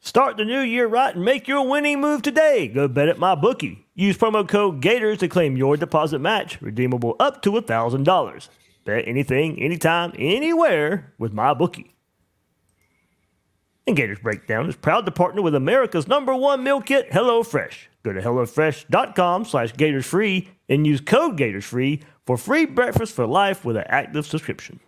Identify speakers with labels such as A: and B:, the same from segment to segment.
A: Start the new year right and make your winning move today. Go bet at MyBookie. Use promo code Gators to claim your deposit match, redeemable up to $1,000. Bet anything, anytime, anywhere with MyBookie. And Gators Breakdown is proud to partner with America's number one meal kit, HelloFresh. Go to HelloFresh.com slash GatorsFree and use code GatorsFree for free breakfast for life with an active subscription.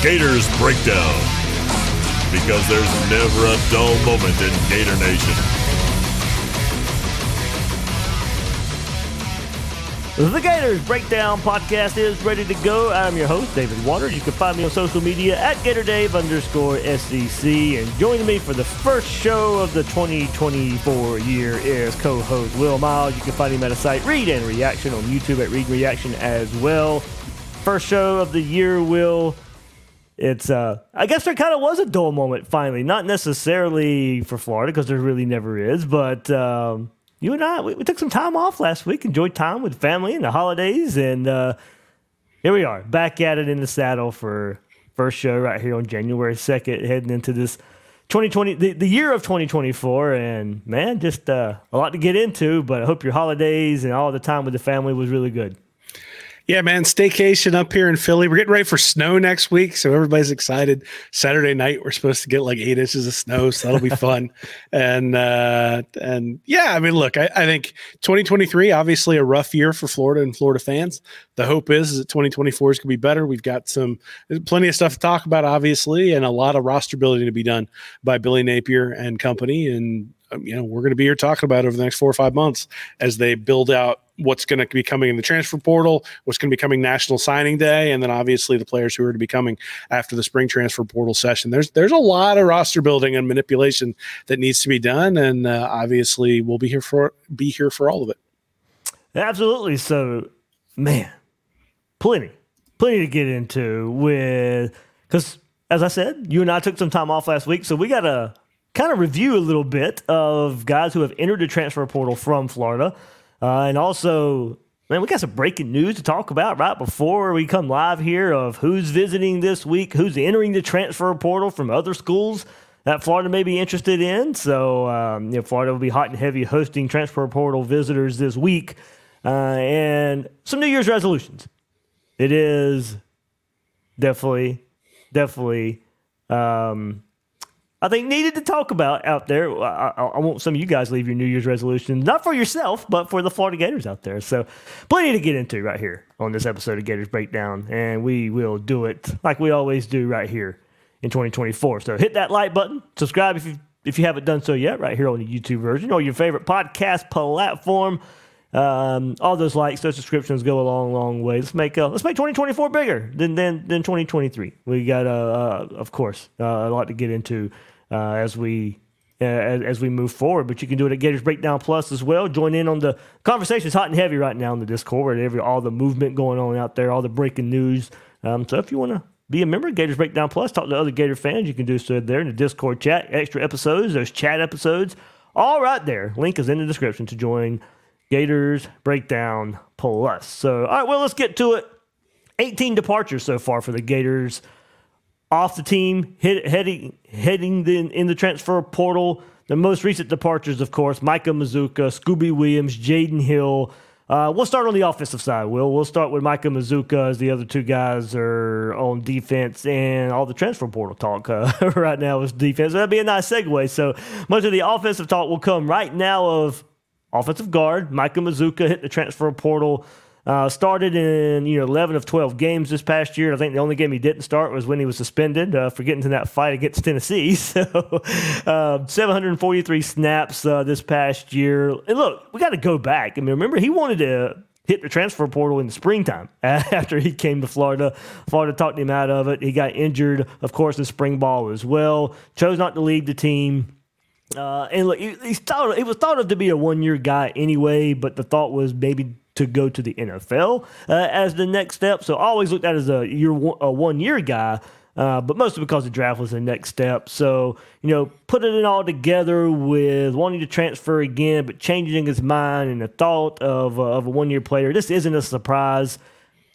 B: Gators Breakdown. Because there's never a dull moment in Gator Nation.
A: The Gators Breakdown podcast is ready to go. I'm your host, David Waters. You can find me on social media at GatorDave underscore SEC. And joining me for the first show of the 2024 year is co-host Will Miles. You can find him at a site, Read and Reaction, on YouTube at Read Reaction as well. First show of the year, Will it's uh I guess there kind of was a dull moment finally, not necessarily for Florida because there really never is, but um, you and I we, we, took some time off last week, enjoyed time with family and the holidays, and uh, here we are back at it in the saddle for first show right here on January second, heading into this 2020 the, the year of 2024 and man just uh, a lot to get into but i hope your holidays and all the time with the family was really good
C: yeah, man, staycation up here in Philly. We're getting ready for snow next week, so everybody's excited. Saturday night, we're supposed to get like eight inches of snow, so that'll be fun. and uh, and yeah, I mean, look, I, I, think 2023 obviously a rough year for Florida and Florida fans. The hope is, is that 2024 is going to be better. We've got some plenty of stuff to talk about, obviously, and a lot of roster building to be done by Billy Napier and company. And um, you know, we're going to be here talking about over the next four or five months as they build out what's going to be coming in the transfer portal, what's going to be coming National Signing Day, and then obviously the players who are to be coming after the spring transfer portal session. There's there's a lot of roster building and manipulation that needs to be done, and uh, obviously we'll be here for be here for all of it.
A: Absolutely. So, man, plenty, plenty to get into with because as I said, you and I took some time off last week, so we got to kind of review a little bit of guys who have entered the transfer portal from Florida. Uh, and also, man, we got some breaking news to talk about right before we come live here of who's visiting this week, who's entering the transfer portal from other schools that Florida may be interested in. So, um, you know, Florida will be hot and heavy hosting transfer portal visitors this week. Uh, and some New Year's resolutions. It is definitely, definitely um, I think needed to talk about out there. I, I, want some of you guys leave your New Year's resolutions, not for yourself, but for the Florida Gators out there. So, plenty to get into right here on this episode of Gators Breakdown, and we will do it like we always do right here in 2024. So, hit that like button, subscribe if you if you haven't done so yet, right here on the YouTube version or your favorite podcast platform. Um, all those likes, those subscriptions go a long, long way. Let's make uh, let's make 2024 bigger than than, than 2023. We got, uh, uh of course, uh, a lot to get into uh, as we uh, as, as, we move forward. But you can do it at Gators Breakdown Plus as well. Join in on the conversation. It's hot and heavy right now in the Discord. Every all the movement going on out there, all the breaking news. Um, so if you want to be a member of Gators Breakdown Plus, talk to other Gator fans, you can do so there in the Discord chat. Extra episodes, those chat episodes, all right there. Link is in the description to join Gators Breakdown Plus. So, all right, well, let's get to it. 18 departures so far for the Gators off the team, hit, heading heading the, in the transfer portal. The most recent departures, of course, Micah Mazzccua, Scooby Williams, Jaydon Hill, Uh, we'll start on the offensive side. Will we'll start with Micah Mazzccua as the other two guys are on defense, and all the transfer portal talk uh, right now is defense. That'd be a nice segue. So much of the offensive talk will come right now of offensive guard Micah Mazzccua hit the transfer portal uh, started in you know 11 of 12 games this past year. I think the only game he didn't start was when he was suspended uh, for getting to that fight against Tennessee. So uh, 743 snaps this past year. And look, we got to go back. I mean, remember he wanted to hit the transfer portal in the springtime after he came to Florida. Florida talked him out of it. He got injured, of course, in spring ball as well. Chose not to leave the team. Uh, and look, he, he thought, it was thought of to be a one year guy anyway, but the thought was maybe to go to the NFL uh, as the next step. So I always looked at as a year a one year guy. Uh, but mostly because the draft was the next step. So, you know, putting it all together with wanting to transfer again, but changing his mind and the thought of, uh, of a one year player, this isn't a surprise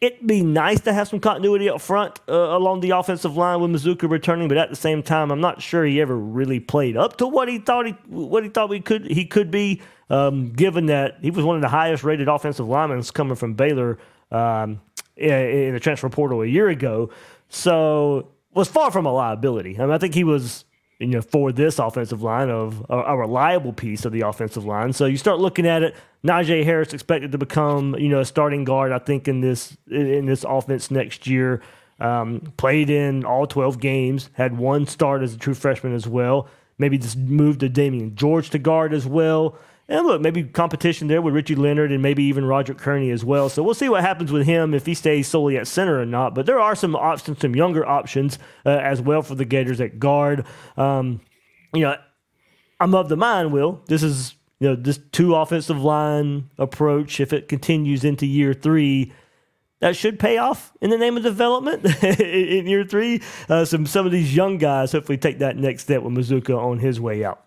A: it'd be nice to have some continuity up front uh, along the offensive line with Mazzccua returning, but at the same time, I'm not sure he ever really played up to what he thought he what he thought he could he could be. Um, given that he was one of the highest rated offensive linemen coming from Baylor um, in, in the transfer portal a year ago, so was far from a liability. I mean, I think he was you know, for this offensive line of a, a, reliable piece of the offensive line. So you start looking at it. Knijeah Harris expected to become, you know, a starting guard. I think in this in this offense next year. Um, played in all 12 games. Had one start as a true freshman as well. Maybe just moved to Damieon George to guard as well. And look, maybe competition there with Richie Leonard and maybe even Roger Kearney as well. So we'll see what happens with him if he stays solely at center or not. But there are some options, some younger options uh, as well for the Gators at guard. Um, you know, I'm of the mind, Will. This is you know this two offensive line approach. If it continues into year three, that should pay off in the name of development in year three. Uh, some some of these young guys hopefully take that next step with Mazzccua on his way out.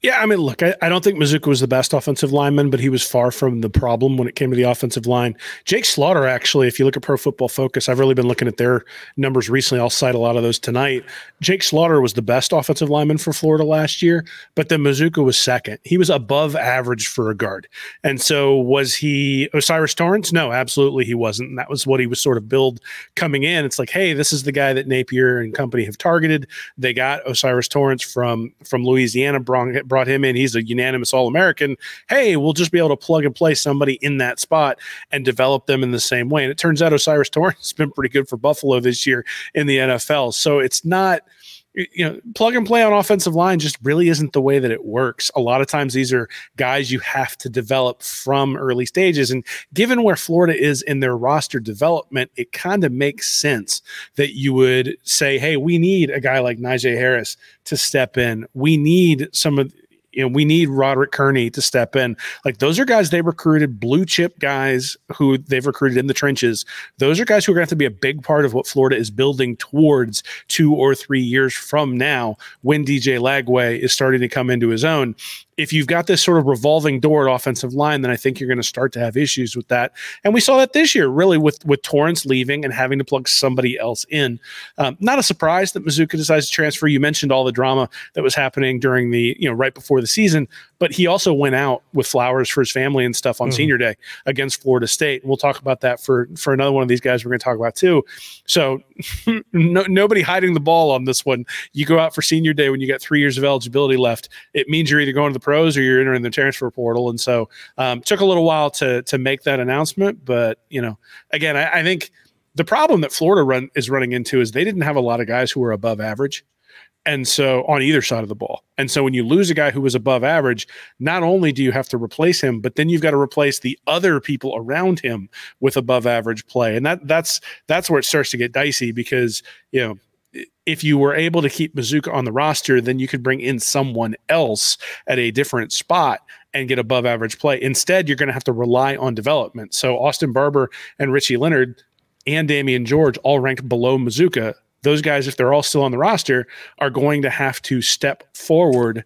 C: Yeah, I mean, look, I, I, don't think Mazzccua was the best offensive lineman, but he was far from the problem when it came to the offensive line. Jake Slaughter, actually, if you look at Pro Football Focus, I've really been looking at their numbers recently. I'll cite a lot of those tonight. Jake Slaughter was the best offensive lineman for Florida last year, but then Mazzccua was second. He was above average for a guard. And so was he O'Cyrus Torrence? No, absolutely he wasn't. And that was what he was sort of billed coming in. It's like, hey, this is the guy that Napier and company have targeted. They got O'Cyrus Torrence from from Louisiana, brought him in. He's a unanimous All American. Hey, we'll just be able to plug and play somebody in that spot and develop them in the same way. And it turns out O'Cyrus Torrence has been pretty good for Buffalo this year in the NFL. So it's not you know, plug and play on offensive line just really isn't the way that it works. A lot of times these are guys you have to develop from early stages. And given where Florida is in their roster development, it kind of makes sense that you would say, hey, we need a guy like Knijeah Harris to step in. We need some of you know, we need Roderick Kearney to step in. Like those are guys they recruited, blue chip guys who they've recruited in the trenches. Those are guys who are going to have to be a big part of what Florida is building towards two or three years from now when DJ Lagway is starting to come into his own if you've got this sort of revolving door at offensive line, then I think you're going to start to have issues with that. And we saw that this year, really, with with Torrence leaving and having to plug somebody else in. Um, not a surprise that Mazzccua decides to transfer. You mentioned all the drama that was happening during the you know right before the season, but he also went out with flowers for his family and stuff on mm-hmm. Senior Day against Florida State. We'll talk about that for for another one of these guys we're going to talk about too. So no, nobody hiding the ball on this one. You go out for Senior Day when you got three years of eligibility left. It means you're either going to the pros or you're entering the transfer portal. And so um, took a little while to to make that announcement. But you know, again, I, I think the problem that Florida run is running into is they didn't have a lot of guys who were above average. And so on either side of the ball. And so when you lose a guy who was above average, not only do you have to replace him, but then you've got to replace the other people around him with above average play. And that that's that's where it starts to get dicey because, you know, if you were able to keep Mazzccua on the roster, then you could bring in someone else at a different spot and get above average play. Instead, you're going to have to rely on development. So Austin Barber and Richie Leonard and Damieon George all ranked below Mazzccua. Those guys, if they're all still on the roster, are going to have to step forward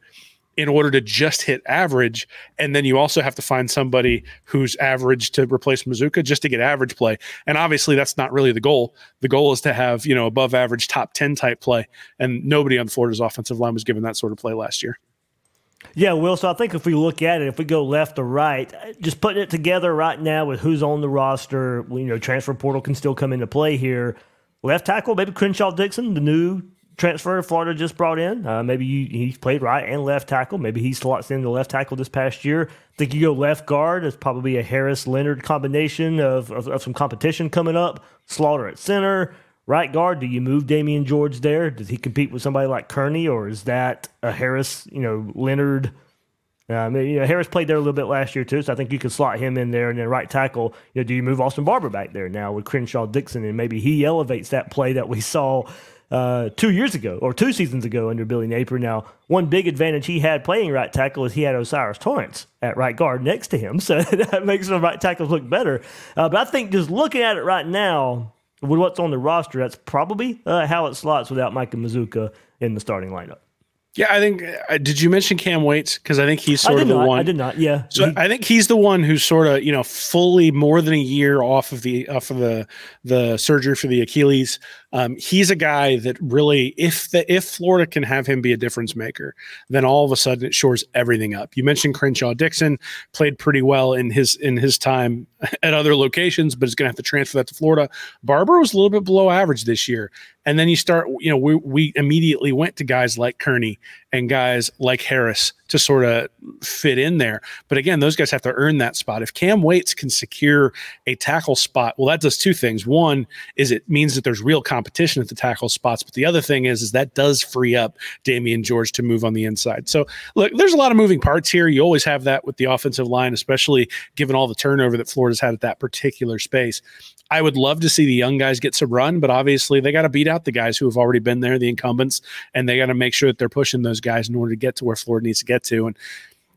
C: in order to just hit average. And then you also have to find somebody who's average to replace Mazzccua just to get average play. And obviously that's not really the goal. The goal is to have, you know, above average top 10 type play. And nobody on Florida's offensive line was given that sort of play last year.
A: Yeah, Will. So I think if we look at it, if we go left to right, just putting it together right now with who's on the roster, you know, transfer portal can still come into play here. Left tackle, maybe Crenshaw-Dickson, the new transfer Florida just brought in. Uh, maybe you, he's played right and left tackle. Maybe he slots into left tackle this past year. I think you go left guard. It's probably a Harris Leonard combination of, of, of some competition coming up. Slaughter at center. Right guard, do you move Damieon George there? Does he compete with somebody like Kearney, or is that a Harris, you know, Leonard? Um, you know, Harris played there a little bit last year too, so I think you could slot him in there. And then right tackle, you know, do you move Austin Barber back there now with Crenshaw-Dickson, and maybe he elevates that play that we saw uh, two years ago or two seasons ago under Billy Napier. Now, one big advantage he had playing right tackle is he had O'Cyrus Torrence at right guard next to him, so that makes the right tackles look better. Uh, but I think just looking at it right now, with what's on the roster, that's probably uh, how it slots without Micah Mazzccua in the starting lineup.
C: Yeah, I think. Uh, did you mention Cam Waits? Because I think he's sort of the
A: not,
C: one.
A: I did not. Yeah.
C: So
A: he,
C: I think he's the one who's sort of you know fully more than a year off of the off of the the surgery for the Achilles. Um, he's a guy that really, if the if Florida can have him be a difference maker, then all of a sudden it shores everything up. You mentioned Crenshaw-Dickson played pretty well in his in his time at other locations, but is going to have to transfer that to Florida. Barber was a little bit below average this year, and then you start, you know, we we immediately went to guys like Kearney and guys like Harris to sort of fit in there. But again, those guys have to earn that spot. If Cam Waits can secure a tackle spot, well, that does two things. One is it means that there's real competition at the tackle spots, but the other thing is is that does free up Damieon George to move on the inside. So look, there's a lot of moving parts here. You always have that with the offensive line, especially given all the turnover that Florida's had at that particular space. I would love to see the young guys get some run, but obviously they got to beat out the guys who have already been there, the incumbents, and they got to make sure that they're pushing those guys in order to get to where Florida needs to get to. And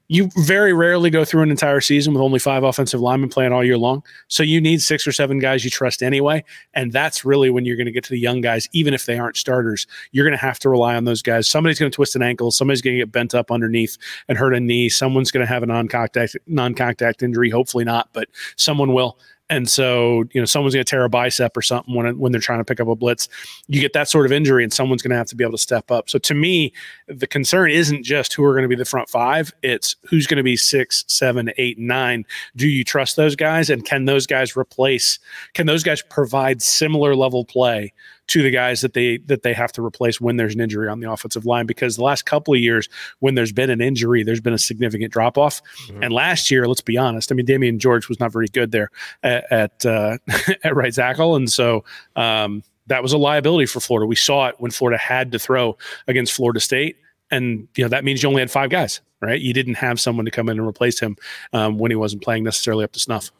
C: you very rarely go through an entire season with only five offensive linemen playing all year long. So you need six or seven guys you trust anyway. And that's really when you're going to get to the young guys, even if they aren't starters. You're going to have to rely on those guys. Somebody's going to twist an ankle. Somebody's going to get bent up underneath and hurt a knee. Someone's going to have a non-contact non-contact injury. Hopefully not, but someone will. And so, you know, someone's going to tear a bicep or something when, when they're trying to pick up a blitz. You get that sort of injury, and someone's going to have to be able to step up. So, to me, the concern isn't just who are going to be the front five, it's who's going to be six, seven, eight, nine. Do you trust those guys? And can those guys replace, can those guys provide similar level play to the guys that they that they have to replace when there's an injury on the offensive line because the last couple of years when there's been an injury there's been a significant drop off mm-hmm. and last year let's be honest I mean Damieon George was not very good there at at, uh, at right tackle. And so um, that was a liability for Florida. We saw it when Florida had to throw against Florida State. And you know that means you only had five guys right? You didn't have someone to come in and replace him um, when he wasn't playing necessarily up to snuff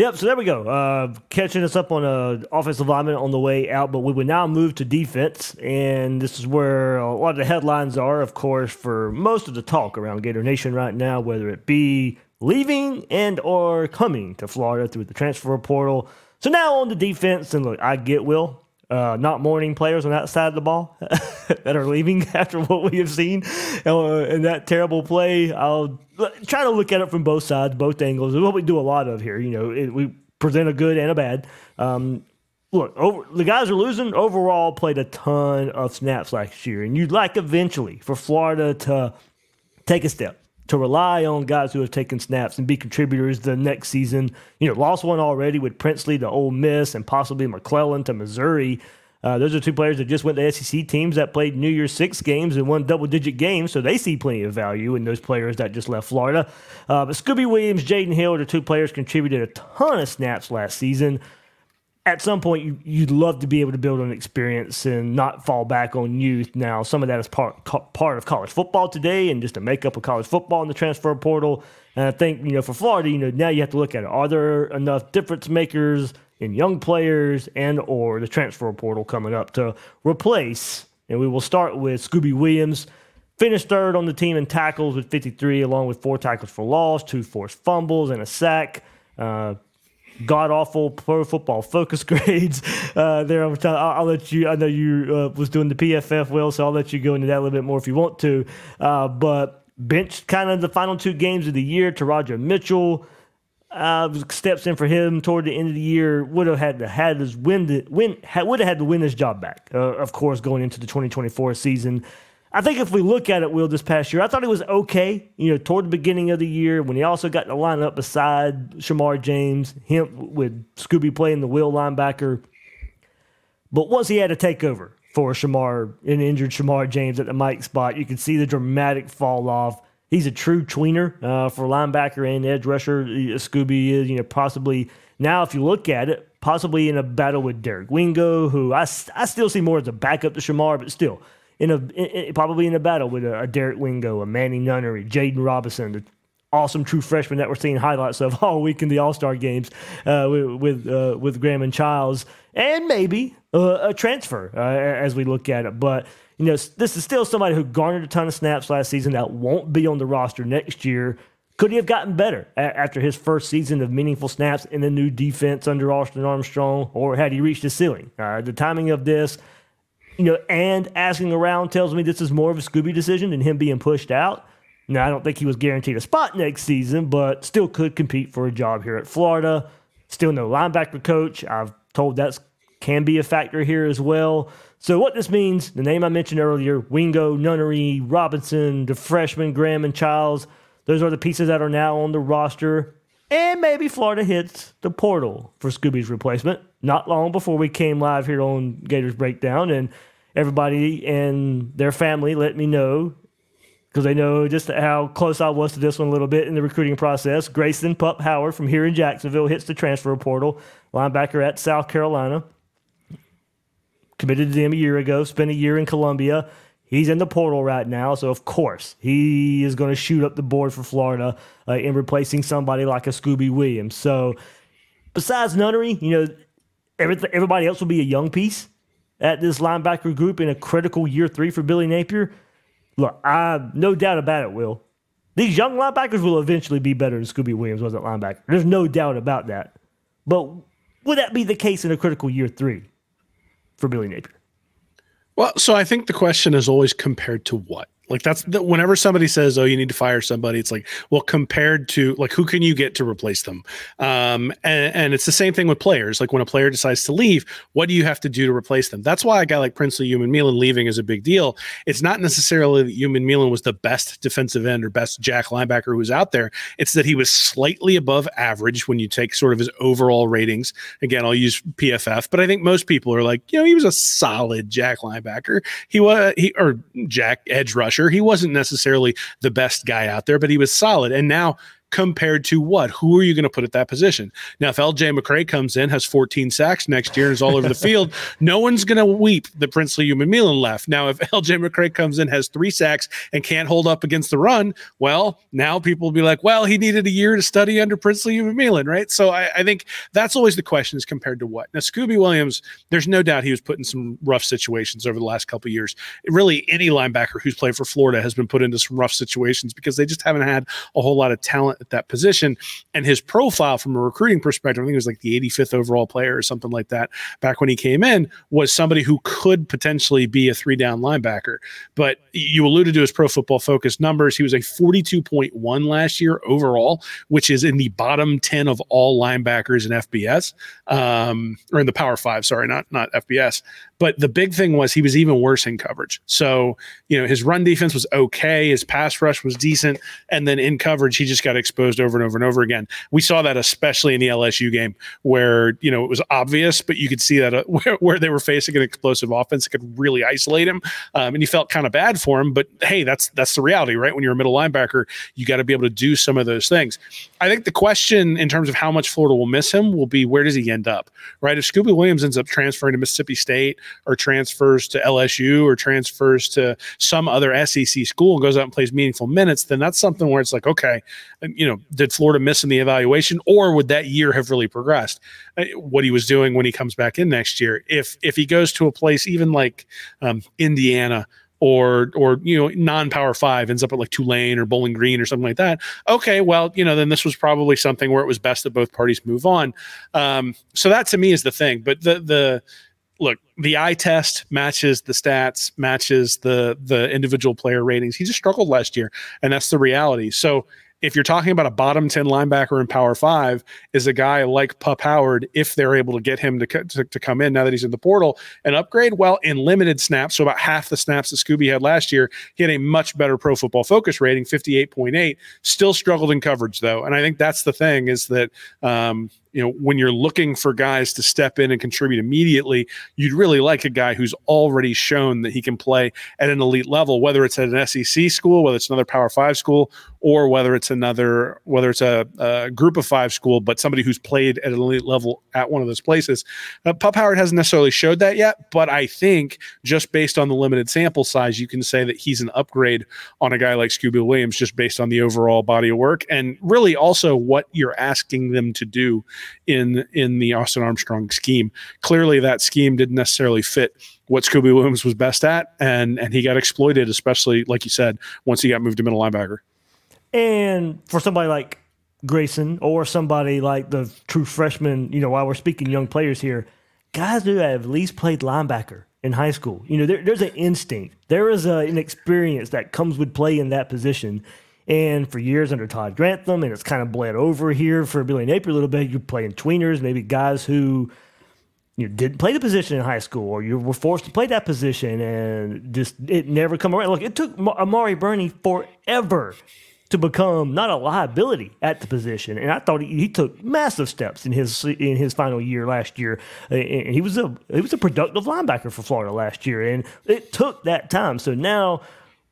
A: Yep. So there we go. Uh, catching us up on a offensive lineman on the way out, but we would now move to defense, and this is where a lot of the headlines are, of course, for most of the talk around Gator Nation right now, whether it be leaving and or coming to Florida through the transfer portal. So now on the defense, and look, I get Will uh, not mourning players on that side of the ball that are leaving after what we have seen uh, in that terrible play. I'll try to look at it from both sides, both angles. What we do a lot of here, you know, it, we present a good and a bad. Um, look, over, the guys are losing. Overall, played a ton of snaps last year, and you'd like eventually for Florida to take a step to rely on guys who have taken snaps and be contributors the next season. You know, lost one already with Princely to Ole Miss and possibly McClellan to Missouri. Uh, those are two players that just went to SEC teams that played New Year's Six games and won double digit games, so they see plenty of value in those players that just left Florida. Uh, but Scooby Williams, Jaydon Hill, are two players contributed a ton of snaps last season at some point you, you'd love to be able to build an experience and not fall back on youth. Now, some of that is part part of college football today, and just a makeup of college football in the transfer portal. And I think you know for Florida, you know now you have to look at it. Are there enough difference makers in young players and or the transfer portal coming up to replace? And we will start with Scooby Williams. Finished third on the team in tackles with 53, along with four tackles for loss, two forced fumbles, and a sack. Uh, god awful pro football focus grades uh, there. I'll, I'll, let you. I know you uh, was doing the PFF well, so I'll let you go into that a little bit more if you want to. Uh, but bench kind of the final two games of the year to Roger Mitchell. Uh, steps in for him toward the end of the year. Would have had to had his win, win would have had to win his job back. Uh, of course, going into the 2024 season. I think if we look at it, Will, this past year, I thought he was okay. You know, toward the beginning of the year when he also got to line up beside Shemar James, him with Scooby playing the will linebacker. But once he had to take over for Shemar, an injured Shemar James at the Mike spot, you can see the dramatic fall off. He's a true tweener uh, for linebacker and edge rusher. Scooby is, you know, possibly now if you look at it, possibly in a battle with Derek Wingo, who I, I still see more as a backup to Shemar, but still in a in, probably in a battle with a, a Derek Wingo, a Manny Nunnery, Jaden Robinson, the awesome true freshman that we're seeing highlights of all week in the All Star games uh, with with, uh, with Graham and Chiles, and maybe uh, a transfer uh, as we look at it. But you know, this is still somebody who garnered a ton of snaps last season that won't be on the roster next year. Could he have gotten better after his first season of meaningful snaps in the new defense under Austin Armstrong, or had he reached his ceiling? Uh, the timing of this you know, and asking around tells me this is more of a Scooby decision than him being pushed out. Now, I don't think he was guaranteed a spot next season, but still could compete for a job here at Florida. Still no linebacker coach. I've told that can be a factor here as well. So, what this means, the name I mentioned earlier, Wingo, Nunnery, Robinson, the freshman, Graham, and Chiles, those are the pieces that are now on the roster. And maybe Florida hits the portal for Scooby's replacement not long before we came live here on Gators Breakdown. And everybody and their family let me know because they know just how close I was to this one a little bit in the recruiting process. Grayson Pup Howard from here in Jacksonville hits the transfer portal, linebacker at South Carolina. Committed to them a year ago, spent a year in Columbia. He's in the portal right now, so of course he is going to shoot up the board for Florida uh, in replacing somebody like a Scooby Williams. So, besides Nunnery, you know, everybody else will be a young piece at this linebacker group in a critical year three for Billy Napier, look, I no doubt about it, Will. These young linebackers will eventually be better than Scooby Williams was at linebacker. There's no doubt about that. But would that be the case in a critical year three for Billy Napier?
C: Well, so I think the question is always compared to what? Like that's the, whenever somebody says, "Oh, you need to fire somebody," it's like, well, compared to like who can you get to replace them? Um, and, and it's the same thing with players. Like when a player decides to leave, what do you have to do to replace them? That's why a guy like Princely Umanmielen leaving is a big deal. It's not necessarily that Umanmielen was the best defensive end or best jack linebacker who was out there. It's that he was slightly above average when you take sort of his overall ratings. Again, I'll use PFF, but I think most people are like, you know, he was a solid jack linebacker. He was he or jack edge rusher he wasn't necessarily the best guy out there, but he was solid. And now compared to what? Who are you going to put at that position? Now, if LJ McCray comes in, has 14 sacks next year and is all over the field, no one's going to weep that Princely Umanmielen left. Now, if LJ McCray comes in, has three sacks, and can't hold up against the run, well, now people will be like, well, he needed a year to study under Princely Umanmielen, right? So I, I think that's always the question is compared to what? Now, Scooby Williams, there's no doubt he was put in some rough situations over the last couple years. Really, any linebacker who's played for Florida has been put into some rough situations because they just haven't had a whole lot of talent at that position. And his profile from a recruiting perspective, I think it was like the 85th overall player or something like that back when he came in, was somebody who could potentially be a three down linebacker. But you alluded to his pro football focus numbers. He was a 42.1 last year overall, which is in the bottom 10 of all linebackers in FBS, um, or in the Power Five, sorry, not, not FBS. But the big thing was he was even worse in coverage. So, you know, his run defense was okay, his pass rush was decent, and then in coverage, he just got exposed over and over and over again. We saw that especially in the LSU game where, you know, it was obvious, but you could see that uh, where, where, they were facing an explosive offense that could really isolate him. Um, and you felt kind of bad for him, but hey, that's that's the reality, right? When you're a middle linebacker, you got to be able to do some of those things. I think the question in terms of how much Florida will miss him will be where does he end up, right? If Scooby Williams ends up transferring to Mississippi State or transfers to LSU or transfers to some other SEC school and goes out and plays meaningful minutes, then that's something where it's like, okay, you know, did Florida miss in the evaluation, or would that year have really progressed? Uh, what he was doing when he comes back in next year, if if he goes to a place even like um, Indiana or or you know non-power five ends up at like Tulane or Bowling Green or something like that. Okay, well you know then this was probably something where it was best that both parties move on. Um, so that to me is the thing. But the the look, the eye test matches the stats, matches the the individual player ratings. He just struggled last year, and that's the reality. So if you're talking about a bottom 10 linebacker in Power Five, is a guy like Pup Howard, if they're able to get him to, to, to, come in now that he's in the portal and upgrade, well, in limited snaps, so about half the snaps that Scooby had last year, he had a much better pro football focus rating, 58.8. Still struggled in coverage, though. And I think that's the thing is that, um, you know, when you're looking for guys to step in and contribute immediately, you'd really like a guy who's already shown that he can play at an elite level, whether it's at an SEC school, whether it's another Power Five school, or whether it's another, whether it's a, a group of five school, but somebody who's played at an elite level at one of those places. Uh, Pup Howard hasn't necessarily showed that yet, but I think just based on the limited sample size, you can say that he's an upgrade on a guy like Scooby Williams, just based on the overall body of work and really also what you're asking them to do in in the Austin Armstrong scheme. Clearly, that scheme didn't necessarily fit what Scooby Williams was best at, and and he got exploited, especially like you said, once he got moved to middle linebacker.
A: And for somebody like Grayson or somebody like the true freshman, you know, while we're speaking young players here, guys who have at least played linebacker in high school, you know, there, there's an instinct, there is a, an experience that comes with play in that position. And for years under Todd Grantham, and it's kind of bled over here for Billy Napier a little bit. You're playing tweeners, maybe guys who you didn't play the position in high school, or you were forced to play that position, and just it never come around. Look, it took Amari Burney forever to become not a liability at the position. And I thought he, he, took massive steps in his in his final year last year. And he was a he was a productive linebacker for Florida last year, and it took that time. So now.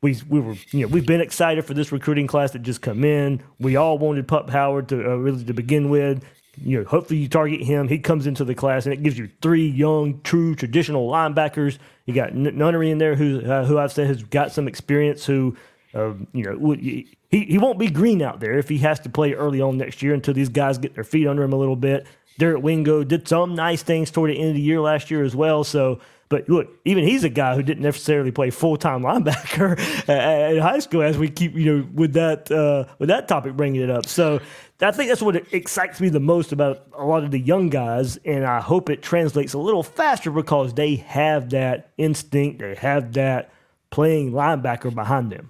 A: We, we were you know we've been excited for this recruiting class that just come in. We all wanted Pup Howard to uh, really to begin with you know, hopefully you target him. He comes into the class and it gives you three young, true, traditional linebackers. You got Nunnery in there who uh, who I've said has got some experience. Who, uh, you know, he, he won't be green out there if he has to play early on next year until these guys get their feet under him a little bit. Derek Wingo did some nice things toward the end of the year last year as well. So, but look, even he's a guy who didn't necessarily play full time linebacker at, high school. As we keep, you know, with that uh, with that topic bringing it up. So, I think that's what excites me the most about a lot of the young guys, and I hope it translates a little faster because they have that instinct, they have that playing linebacker behind them.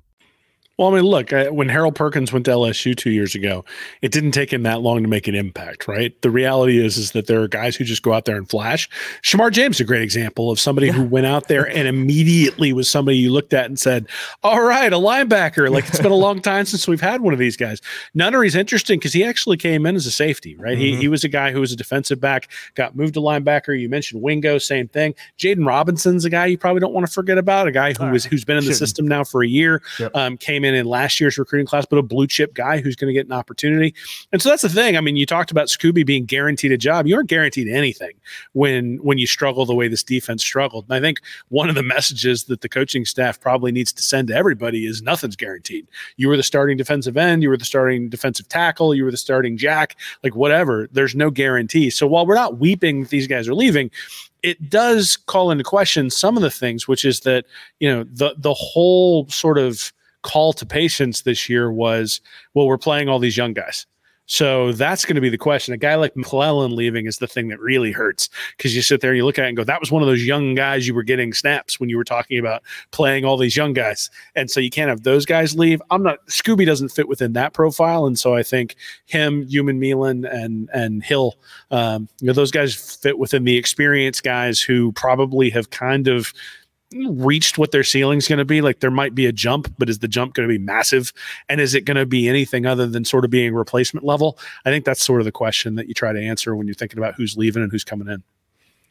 C: Well, I mean, look, I, when Harold Perkins went to LSU two years ago, it didn't take him that long to make an impact, right? The reality is, is that there are guys who just go out there and flash. Shemar James is a great example of somebody yeah. who went out there and immediately was somebody you looked at and said, "All right, a linebacker." Like it's been a long time since we've had one of these guys. Nunnery's interesting because he actually came in as a safety, right? Mm-hmm. He he was a guy who was a defensive back, got moved to linebacker. You mentioned Wingo, same thing. Jaden Robinson's a guy you probably don't want to forget about, a guy who was who's been in the system now for a year. Yep. Um, came in in in last year's recruiting class, but a blue chip guy who's going to get an opportunity. And so that's the thing. I mean, you talked about Scooby being guaranteed a job. You aren't guaranteed anything when when you struggle the way this defense struggled. And I think one of the messages that the coaching staff probably needs to send to everybody is nothing's guaranteed. You were the starting defensive end, you were the starting defensive tackle, you were the starting jack, like whatever. There's no guarantee. So while we're not weeping that these guys are leaving, it does call into question some of the things, which is that you know the the whole sort of call to patience this year was, well, we're playing all these young guys. So that's going to be the question. A guy like McClellan leaving is the thing that really hurts because you sit there and you look at it and go, that was one of those young guys you were getting snaps when you were talking about playing all these young guys. And so you can't have those guys leave. I'm not, Scooby doesn't fit within that profile. And so I think him, Umanmielen, and, and Hill, um, you know, those guys fit within the experienced guys who probably have kind of reached what their ceiling's going to be. Like there might be a jump, but is the jump going to be massive? And is it going to be anything other than sort of being replacement level? I think that's sort of the question that you try to answer when you're thinking about who's leaving and who's coming in.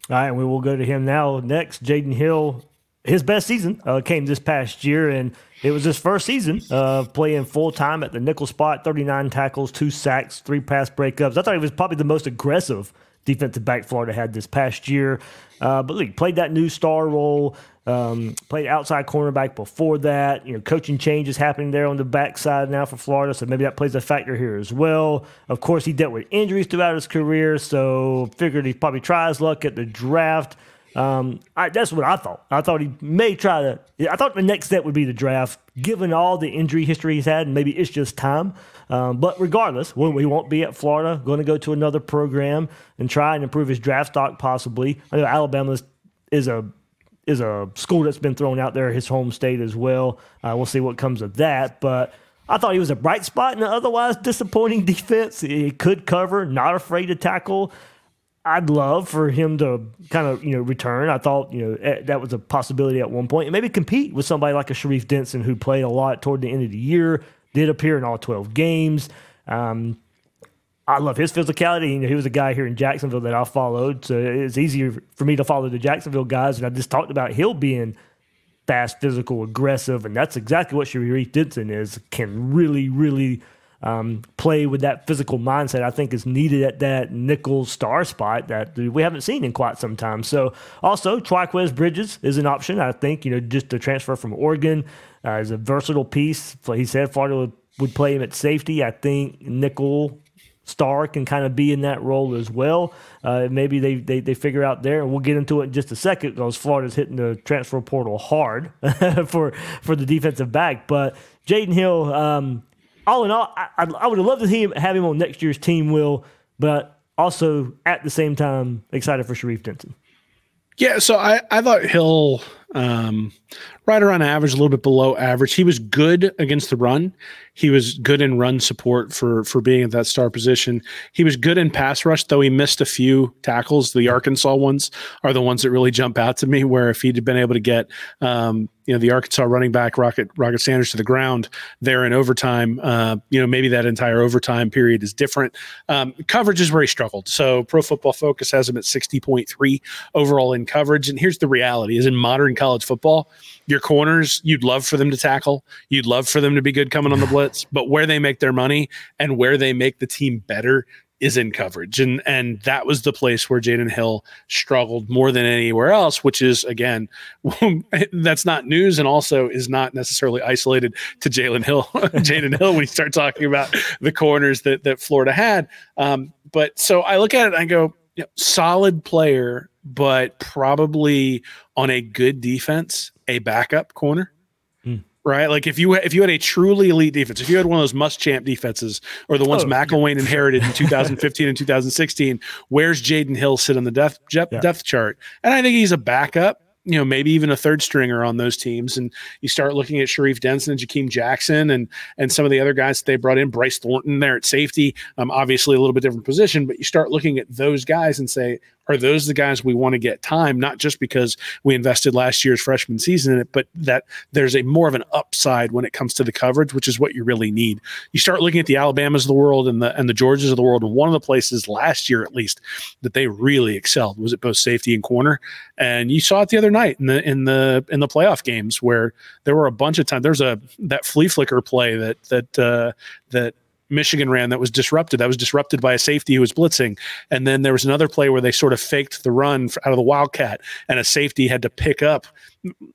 A: All right, and we will go to him now next. Jaydon Hill, his best season uh, came this past year, and it was his first season uh, playing full time at the nickel spot 39 tackles, two sacks, three pass breakups. I thought he was probably the most aggressive defensive back Florida had this past year. Uh, but look, played that new star role, um, played outside cornerback before that. You know, coaching changes happening there on the backside now for Florida, so maybe that plays a factor here as well. Of course, he dealt with injuries throughout his career, so figured he'd probably try his luck at the draft. Um, I, that's what I thought. I thought he may try to. I thought the next step would be the draft, given all the injury history he's had, and maybe it's just time. Um, but regardless, we won't be at Florida, going to go to another program and try and improve his draft stock possibly. I know Alabama is a is a school that's been thrown out there, his home state as well. Uh, we'll see what comes of that, but. I thought he was a bright spot in an otherwise disappointing defense. He could cover, not afraid to tackle. I'd love for him to kind of you know return. I thought you know eh, that was a possibility at one point, and maybe compete with somebody like a Sharif Denson who played a lot toward the end of the year, did appear in all twelve games. Um, I love his physicality. You know, he was a guy here in Jacksonville that I followed, so it's easier for me to follow the Jacksonville guys. And I just talked about Hill being fast, physical, aggressive, and that's exactly what Sharif Denson is. Can really, really um, play with that physical mindset. I think is needed at that nickel star spot that we haven't seen in quite some time. So also Trikweze Bridges is an option. I think you know just to transfer from Oregon uh, is a versatile piece. He said Florida would play him at safety. I think nickel Star can kind of be in that role as well. Uh, maybe they, they they figure out there, and we'll get into it in just a second because Florida's hitting the transfer portal hard for for the defensive back. But Jaydon Hill, um, all in all, I, I would have loved to see him, have him on next year's team, Will, but also at the same time excited for Sharif Denson.
C: Yeah, so I, I thought Hill um, right around average, a little bit below average. He was good against the run. He was good in run support for for being at that star position. He was good in pass rush, though he missed a few tackles. The Arkansas ones are the ones that really jump out to me. Where if he'd been able to get um, you know the Arkansas running back Rocket Rocket Sanders to the ground there in overtime, uh, you know maybe that entire overtime period is different. Um, coverage is where he struggled. So Pro Football Focus has him at sixty point three overall in coverage. And here's the reality: is in modern college football, your corners, you'd love for them to tackle. You'd love for them to be good coming on the blitz, but where they make their money and where they make the team better is in coverage. And and that was the place where Jaydon Hill struggled more than anywhere else, which is again, that's not news and also is not necessarily isolated to Jalen Hill, Jaydon Hill when you start talking about the corners that that Florida had. Um, but so I look at it and I go, you know, solid player, but probably on a good defense, a backup corner. Mm. Right, like if you if you had a truly elite defense, if you had one of those Muschamp defenses or the ones oh, McElwain yeah. inherited in 2015 and 2016, where's Jaydon Hill sit on the depth yeah. depth chart? And I think he's a backup you know, maybe even a third stringer on those teams. And you start looking at Sharif Denson and Jakeem Jackson and and some of the other guys that they brought in, Bryce Thornton there at safety. Um, obviously a little bit different position, but you start looking at those guys and say, are those the guys we want to get time? Not just because we invested last year's freshman season in it, but that there's a more of an upside when it comes to the coverage, which is what you really need. You start looking at the Alabamas of the world and the and the Georgias of the world, and one of the places last year at least that they really excelled was at both safety and corner. And you saw it the other night in the in the in the playoff games where there were a bunch of times. There's a that flea flicker play that that uh, that Michigan ran that was disrupted. That was disrupted by a safety who was blitzing. And then there was another play where they sort of faked the run out of the Wildcat, and a safety had to pick up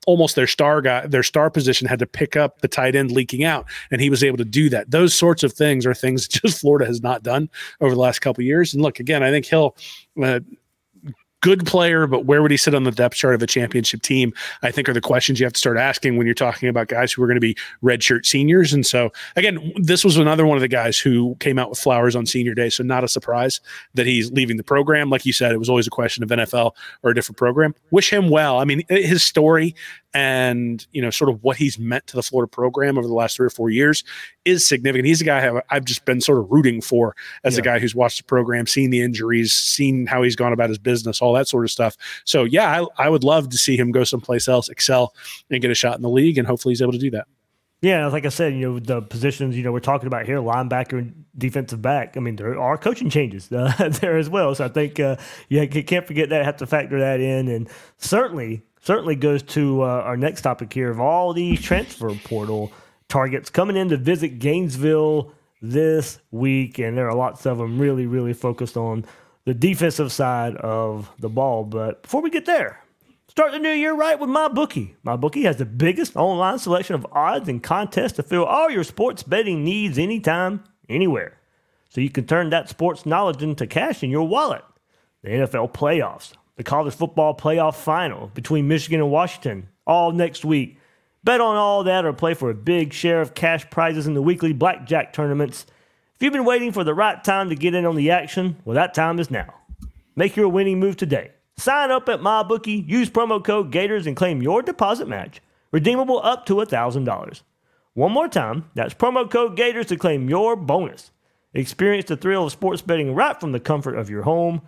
C: almost their star guy, their star position had to pick up the tight end leaking out, and he was able to do that. Those sorts of things are things just Florida has not done over the last couple years. And look, again, I think he'll. Uh, good player, but where would he sit on the depth chart of a championship team? I think are the questions you have to start asking when you're talking about guys who are going to be redshirt seniors. And so, again, this was another one of the guys who came out with flowers on senior day. So, not a surprise that he's leaving the program. Like you said, it was always a question of NFL or a different program. Wish him well. I mean, his story and you know sort of what he's meant to the Florida program over the last three or four years is significant. He's a guy I've just been sort of rooting for as yeah. a guy who's watched the program, seen the injuries, seen how he's gone about his business, all that sort of stuff. So yeah, I, I would love to see him go someplace else, excel, and get a shot in the league, and hopefully he's able to do that.
A: Yeah, like I said, you know the positions you know we're talking about here, linebacker and defensive back. I mean, there are coaching changes uh, there as well. So I think uh, you can't forget that. Have to factor that in, and certainly, certainly goes to uh, our next topic here of all these transfer portal targets coming in to visit Gainesville this week, and there are lots of them really, really focused on the defensive side of the ball. But before we get there, Start the new year right with MyBookie. MyBookie has the biggest online selection of odds and contests to fill all your sports betting needs anytime, anywhere. So you can turn that sports knowledge into cash in your wallet. The NFL playoffs, the college football playoff final between Michigan and Washington, all next week. Bet on all that or play for a big share of cash prizes in the weekly blackjack tournaments. If you've been waiting for the right time to get in on the action, well, that time is now. Make your winning move today. Sign up at MyBookie, use promo code Gators, and claim your deposit match, redeemable up to $1,000. One more time, that's promo code Gators to claim your bonus. Experience the thrill of sports betting right from the comfort of your home.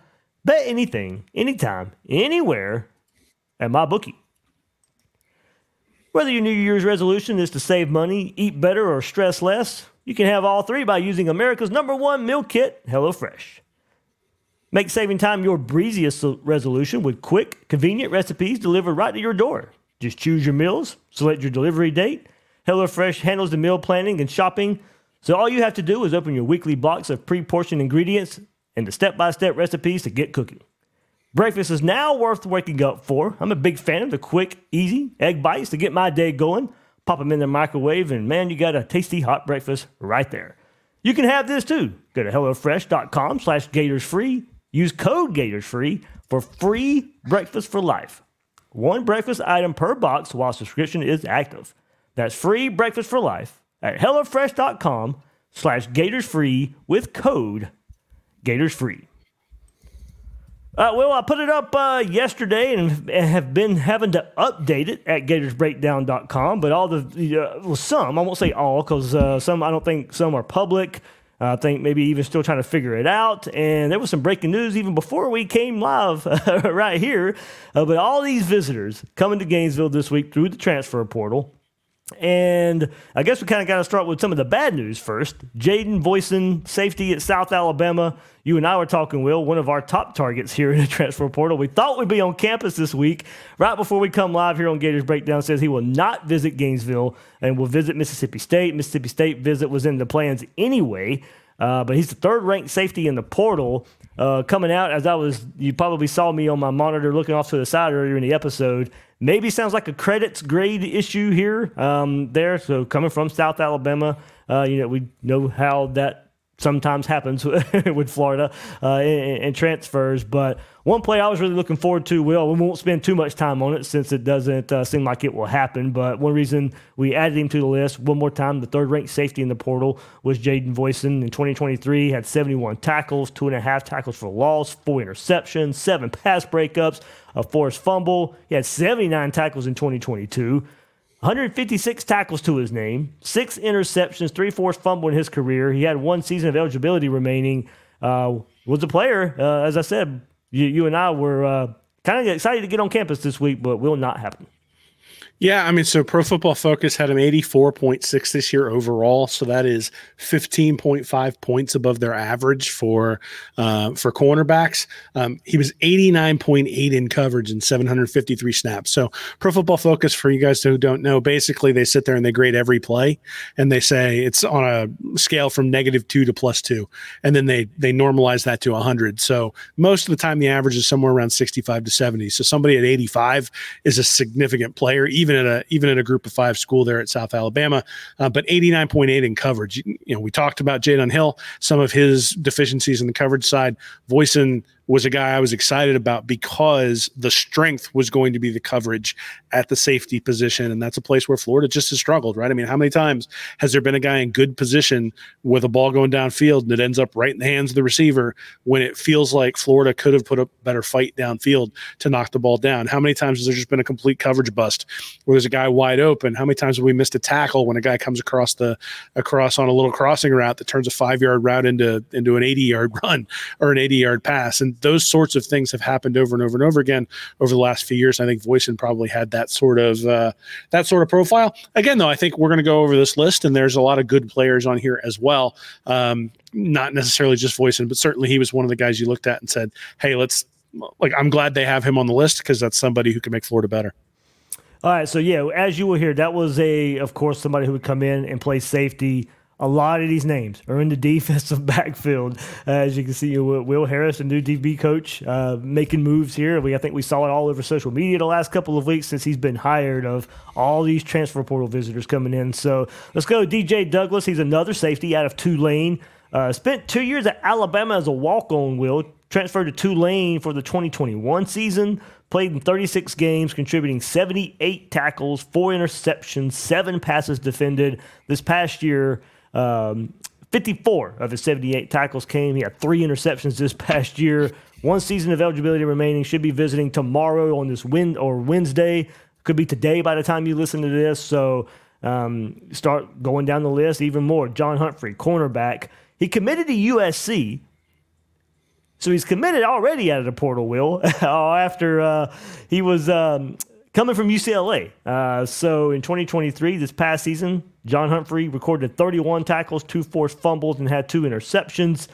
A: Bet anything, anytime, anywhere at MyBookie. Whether your New Year's resolution is to save money, eat better, or stress less, you can have all three by using America's number one meal kit, HelloFresh. Make saving time your breeziest resolution with quick, convenient recipes delivered right to your door. Just choose your meals, select your delivery date. HelloFresh handles the meal planning and shopping, so all you have to do is open your weekly box of pre portioned ingredients and the step by step recipes to get cooking. Breakfast is now worth waking up for. I'm a big fan of the quick, easy egg bites to get my day going. Pop them in the microwave, and man, you got a tasty hot breakfast right there. You can have this too. Go to HelloFresh.com slash GatorsFree Use code GatorsFree for free breakfast for life. One breakfast item per box while subscription is active. That's free breakfast for life at HelloFresh.com slash GatorsFree with code GatorsFree. Uh, well, I put it up uh, yesterday and have been having to update it at GatorsBreakdown.com. But all the, uh, well, some, I won't say all because uh, some, I don't think some are public. I think maybe even still trying to figure it out. And there was some breaking news even before we came live right here. Uh, but all these visitors coming to Gainesville this week through the transfer portal. And I guess we kind of got to start with some of the bad news first. Jaden Voisin, safety at South Alabama. You and I were talking, Will, one of our top targets here in the transfer portal. We thought we'd be on campus this week. Right before we come live here on Gators Breakdown, says he will not visit Gainesville and will visit Mississippi State. Mississippi State visit was in the plans anyway. Uh, but he's the third ranked safety in the portal. Uh, coming out as I was, you probably saw me on my monitor looking off to the side earlier in the episode. Maybe sounds like a credits grade issue here, um, there. So coming from South Alabama, uh, you know we know how that sometimes happens with Florida uh, and, and, transfers. But one play I was really looking forward to, Will, we won't spend too much time on it since it doesn't uh, seem like it will happen. But one reason we added him to the list, one more time, the third ranked safety in the portal was Jaden Voisin. In 2023, had 71 tackles, two and a half tackles for loss, four interceptions, seven pass breakups, a forced fumble. He had 79 tackles in 2022. 156 tackles to his name, six interceptions, three forced fumble in his career. He had one season of eligibility remaining. Uh, was a player, uh, as I said, you, you and I were uh, kind of excited to get on campus this week, but will not happen.
C: Yeah, I mean, so Pro Football Focus had him 84.6 this year overall, so that is 15.5 points above their average for uh, for cornerbacks. Um, he was 89.8 in coverage and 753 snaps. So Pro Football Focus, for you guys who don't know, basically they sit there and they grade every play, and they say it's on a scale from negative two to plus two, and then they they normalize that to 100. So most of the time, the average is somewhere around 65 to 70. So somebody at 85 is a significant player, even even at a even at a group of five school there at South Alabama. Uh, but 89.8 in coverage. You know, we talked about Jaydon Hill, some of his deficiencies in the coverage side. Voisin was a guy I was excited about because the strength was going to be the coverage at the safety position. And that's a place where Florida just has struggled, right? I mean, how many times has there been a guy in good position with a ball going downfield and it ends up right in the hands of the receiver when it feels like Florida could have put a better fight downfield to knock the ball down? How many times has there just been a complete coverage bust where there's a guy wide open? How many times have we missed a tackle when a guy comes across the across on a little crossing route that turns a five yard route into into an 80 yard run or an 80 yard pass? And those sorts of things have happened over and over and over again over the last few years. I think Voisin probably had that sort of uh, that sort of profile. Again, though, I think we're going to go over this list, and there's a lot of good players on here as well. Um, not necessarily just Voisin, but certainly he was one of the guys you looked at and said, "Hey, let's." Like, I'm glad they have him on the list because that's somebody who can make Florida better.
A: All right, so yeah, as you will hear, that was a, of course, somebody who would come in and play safety a lot of these names are in the defensive backfield. Uh, as you can see, Will Harris, a new DB coach, uh, making moves here. We I think we saw it all over social media the last couple of weeks since he's been hired. Of all these transfer portal visitors coming in. So let's go, DJ Douglas. He's another safety out of Tulane. Uh, spent two years at Alabama as a walk-on. Will transferred to Tulane for the 2021 season. Played in 36 games, contributing 78 tackles, four interceptions, seven passes defended. This past year, um, 54 of his 78 tackles came. He had three interceptions this past year. One season of eligibility remaining. Should be visiting tomorrow on this win or Wednesday. Could be today by the time you listen to this. So um, start going down the list even more. John Humphrey, cornerback. He committed to USC. So he's committed already out of the portal, Will, after uh, he was um, coming from UCLA. Uh, so in 2023, this past season, John Humphrey recorded 31 tackles, two forced fumbles, and had two interceptions.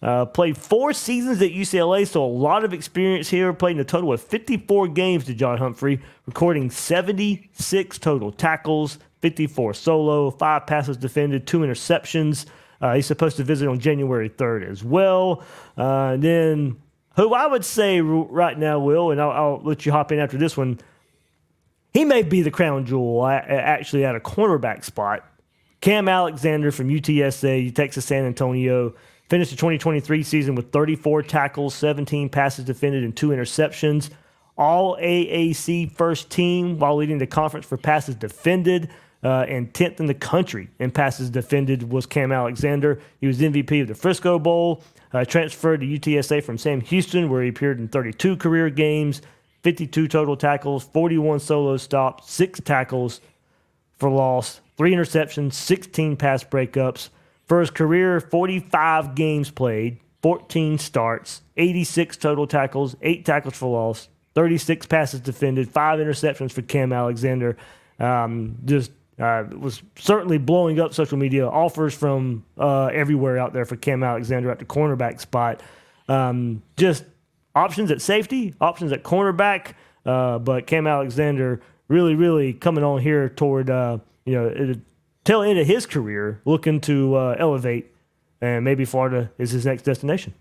A: Uh, played four seasons at UCLA, so a lot of experience here. Played in a total of 54 games to John Humphrey, recording 76 total tackles, 54 solo, five passes defended, two interceptions. Uh, he's supposed to visit on January 3rd as well. Uh, and then, who I would say right now, Will, and I'll, I'll let you hop in after this one he may be the crown jewel actually at a cornerback spot. Cam Alexander from UTSA, Texas San Antonio, finished the 2023 season with 34 tackles, 17 passes defended, and two interceptions. All AAC first team while leading the conference for passes defended. Uh, and 10th in the country in passes defended was Cam Alexander. He was MVP of the Frisco Bowl. Uh, transferred to UTSA from Sam Houston, where he appeared in 32 career games. 52 total tackles, 41 solo stops, six tackles for loss, three interceptions, 16 pass breakups. For his career, 45 games played, 14 starts, 86 total tackles, eight tackles for loss, 36 passes defended, five interceptions for Cam Alexander. Um, just uh, was certainly blowing up social media. Offers from uh, everywhere out there for Cam Alexander at the cornerback spot. Um, just options at safety, options at cornerback. Uh, but Cam Alexander really, really coming on here toward uh, you know tail end of his career, looking to uh, elevate, and maybe Florida is his next destination.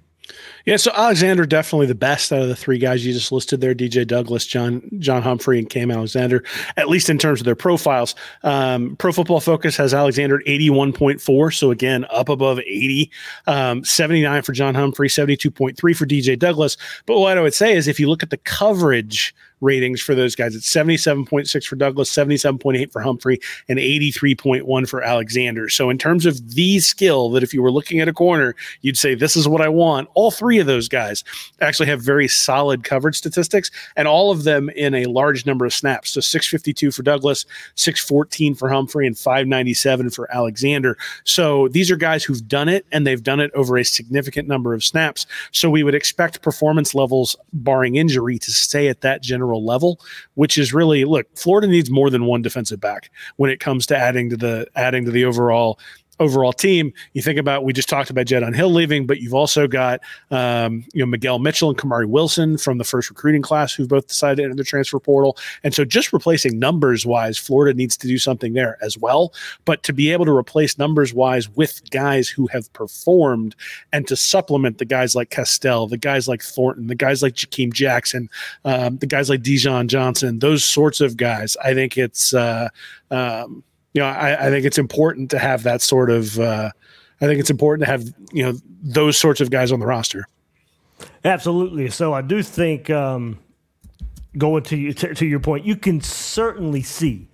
C: Yeah, so Alexander definitely the best out of the three guys you just listed there: DJ Douglas, John John Humphrey, and Cam Alexander. At least in terms of their profiles, um, Pro Football Focus has Alexander at eighty one point four, so again up above eighty. Um, Seventy nine for John Humphrey, seventy two point three for DJ Douglas. But what I would say is, if you look at the coverage ratings for those guys. It's 77.6 for Douglas, 77.8 for Humphrey, and 83.1 for Alexander. So, in terms of the skill that if you were looking at a corner, you'd say, This is what I want, all three of those guys actually have very solid coverage statistics, and all of them in a large number of snaps. So, 652 for Douglas, 614 for Humphrey, and 597 for Alexander. So, these are guys who've done it, and they've done it over a significant number of snaps. So, we would expect performance levels, barring injury, to stay at that general level, which is really look, Florida needs more than one defensive back when it comes to adding to the adding to the overall overall team. You think about we just talked about Jaydon Hill leaving, but you've also got um, you know Miguel Mitchell and Kamari Wilson from the first recruiting class who've both decided to enter the transfer portal. And so just replacing numbers wise, Florida needs to do something there as well. But to be able to replace numbers wise with guys who have performed and to supplement the guys like Castell, the guys like Thornton, the guys like Jakeem Jackson, um, the guys like Dijon Johnson, those sorts of guys, I think it's uh, um, you know, I, I, think it's important to have that sort of. Uh, I think it's important to have you know those sorts of guys on the roster.
A: Absolutely. So I do think um, going to, to to your point, you can certainly see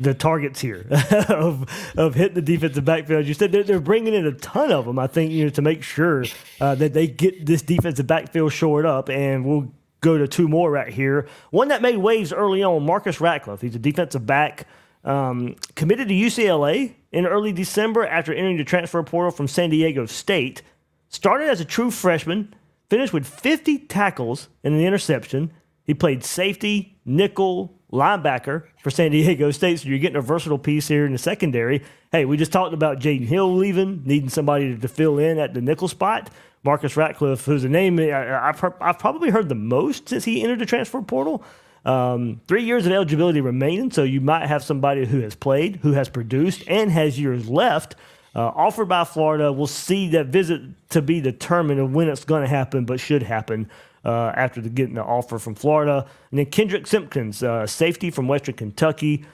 A: the targets here of of hitting the defensive backfield. You said they're, they're bringing in a ton of them. I think you know to make sure uh, that they get this defensive backfield shored up, and we'll go to two more right here. One that made waves early on, Marcus Ratcliffe. He's a defensive back. Um, committed to UCLA in early December after entering the transfer portal from San Diego State. Started as a true freshman, finished with 50 tackles and an interception. He played safety, nickel, linebacker for San Diego State. So you're getting a versatile piece here in the secondary. Hey, we just talked about Jaydon Hill leaving, needing somebody to, fill in at the nickel spot. Marcus Ratcliffe, who's a name I, have I've probably heard the most since he entered the transfer portal. Um, three years of eligibility remaining, so you might have somebody who has played, who has produced, and has years left. Uh, offered by Florida. We'll see that visit to be determined of when it's going to happen, but should happen uh, after the, getting the offer from Florida. And then Kendrick Simpkins, uh, safety from Western Kentucky.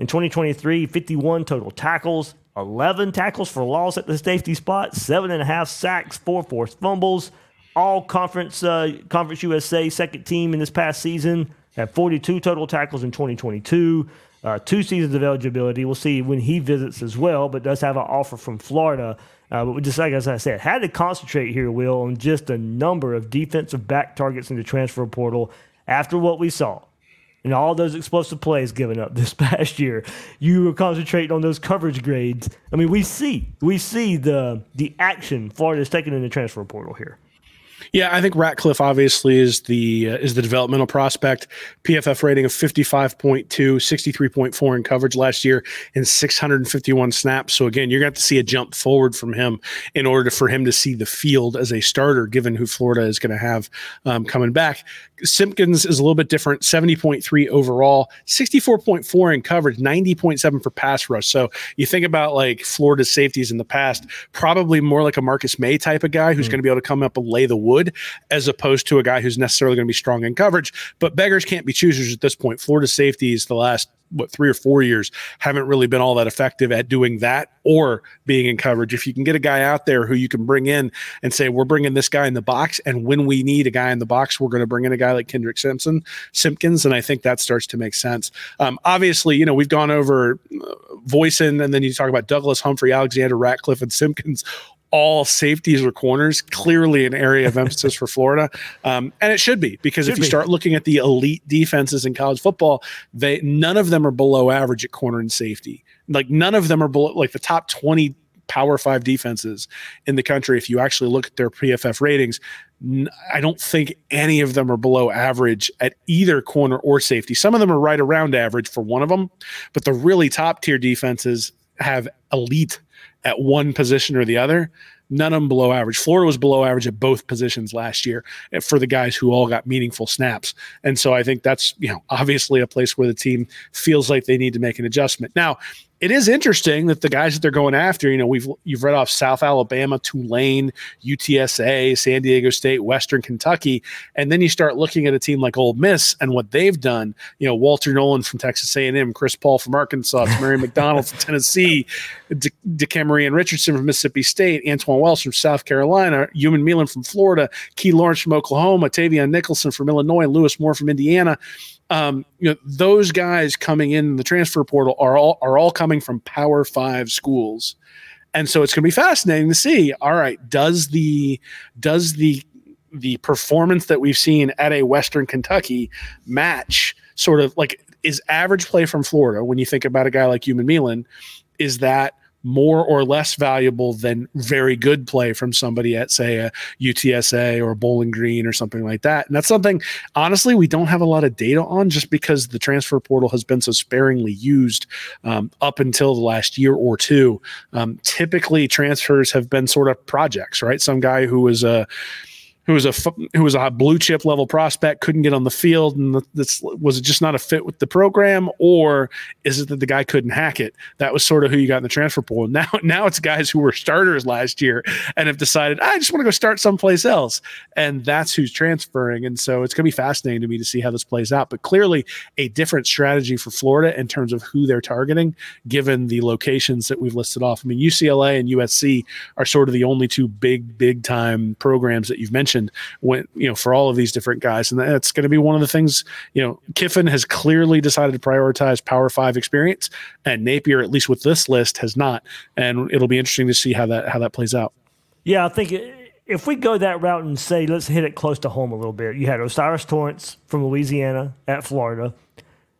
A: In 2023, 51 total tackles, 11 tackles for loss at the safety spot, seven and a half sacks, four forced fumbles. All conference, uh, Conference USA second team in this past season. Had 42 total tackles in 2022. Uh, two seasons of eligibility. We'll see when he visits as well, but does have an offer from Florida. Uh, but just like as I said, had to concentrate here, Will, on just a number of defensive back targets in the transfer portal after what we saw and all those explosive plays given up this past year. You were concentrating on those coverage grades. I mean, we see we see the the action Florida is taking in the transfer portal here.
C: Yeah, I think Ratcliffe obviously is the uh, is the developmental prospect. PFF rating of 55.2, 63.4 in coverage last year and 651 snaps. So again, you're going to, see a jump forward from him in order for him to see the field as a starter, given who Florida is going to have um, coming back. Simpkins is a little bit different, 70.3 overall, 64.4 in coverage, 90.7 for pass rush. So you think about like Florida's safeties in the past, probably more like a Marcus Maye type of guy who's mm. going to be able to come up and lay the wood as opposed to a guy who's necessarily going to be strong in coverage. But beggars can't be choosers at this point. Florida safeties the last what three or four years haven't really been all that effective at doing that or being in coverage. If you can get a guy out there who you can bring in and say, we're bringing this guy in the box, and when we need a guy in the box, we're going to bring in a guy like Kendrick Simpson, Simpkins, and I think that starts to make sense. Um, obviously, you know we've gone over uh, Voisin, and then you talk about Douglas Humphrey, Alexander Ratcliffe, and Simpkins all safeties or corners, clearly an area of emphasis for Florida. Um, and it should be because should if you be. start looking at the elite defenses in college football, they none of them are below average at corner and safety. Like none of them are below like the top 20 power five defenses in the country. If you actually look at their PFF ratings, I don't think any of them are below average at either corner or safety. Some of them are right around average for one of them, but the really top tier defenses have elite at one position or the other. None of them below average. Florida was below average at both positions last year eh, for the guys who all got meaningful snaps. And so I think that's, you know, obviously a place where the team feels like they need to make an adjustment. Now, it is interesting that the guys that they're going after, you know, we've you've read off South Alabama, Tulane, UTSA, San Diego State, Western Kentucky, and then you start looking at a team like Ole Miss and what they've done. You know, Walter Nolen from Texas A&M, Chris Paul from Arkansas, Mary McDonald from Tennessee, De- and Richardson from Mississippi State, Antwane Wells from South Carolina, Umanmielen from Florida, Key Lawrence from Oklahoma, Tavion Nicholson from Illinois, Louis Moore from Indiana um, you know, those guys coming in the transfer portal are all are all coming from Power Five schools, and so it's going to be fascinating to see. All right, does the does the the performance that we've seen at a Western Kentucky match sort of like is average play from Florida when you think about a guy like Umanmielen? Is that more or less valuable than very good play from somebody at say a UTSA or Bowling Green or something like that. And that's something honestly we don't have a lot of data on just because the transfer portal has been so sparingly used um, up until the last year or two. Um, typically transfers have been sort of projects, right? Some guy who was a who was a who was a blue chip level prospect couldn't get on the field and this was it just not a fit with the program or is it that the guy couldn't hack it? That was sort of who you got in the transfer pool. Now now it's guys who were starters last year and have decided I just want to go start someplace else. And that's who's transferring. And so it's going to be fascinating to me to see how this plays out. But clearly a different strategy for Florida in terms of who they're targeting given the locations that we've listed off. I mean UCLA and USC are sort of the only two big big time programs that you've mentioned mentioned when you know for all of these different guys, and that's going to be one of the things. You know, Kiffin has clearly decided to prioritize Power Five experience, and Napier, at least with this list, has not. And it'll be interesting to see how that how that plays out.
A: Yeah, I think if we go that route and say let's hit it close to home a little bit, you had O'Cyrus Torrence from Louisiana at Florida.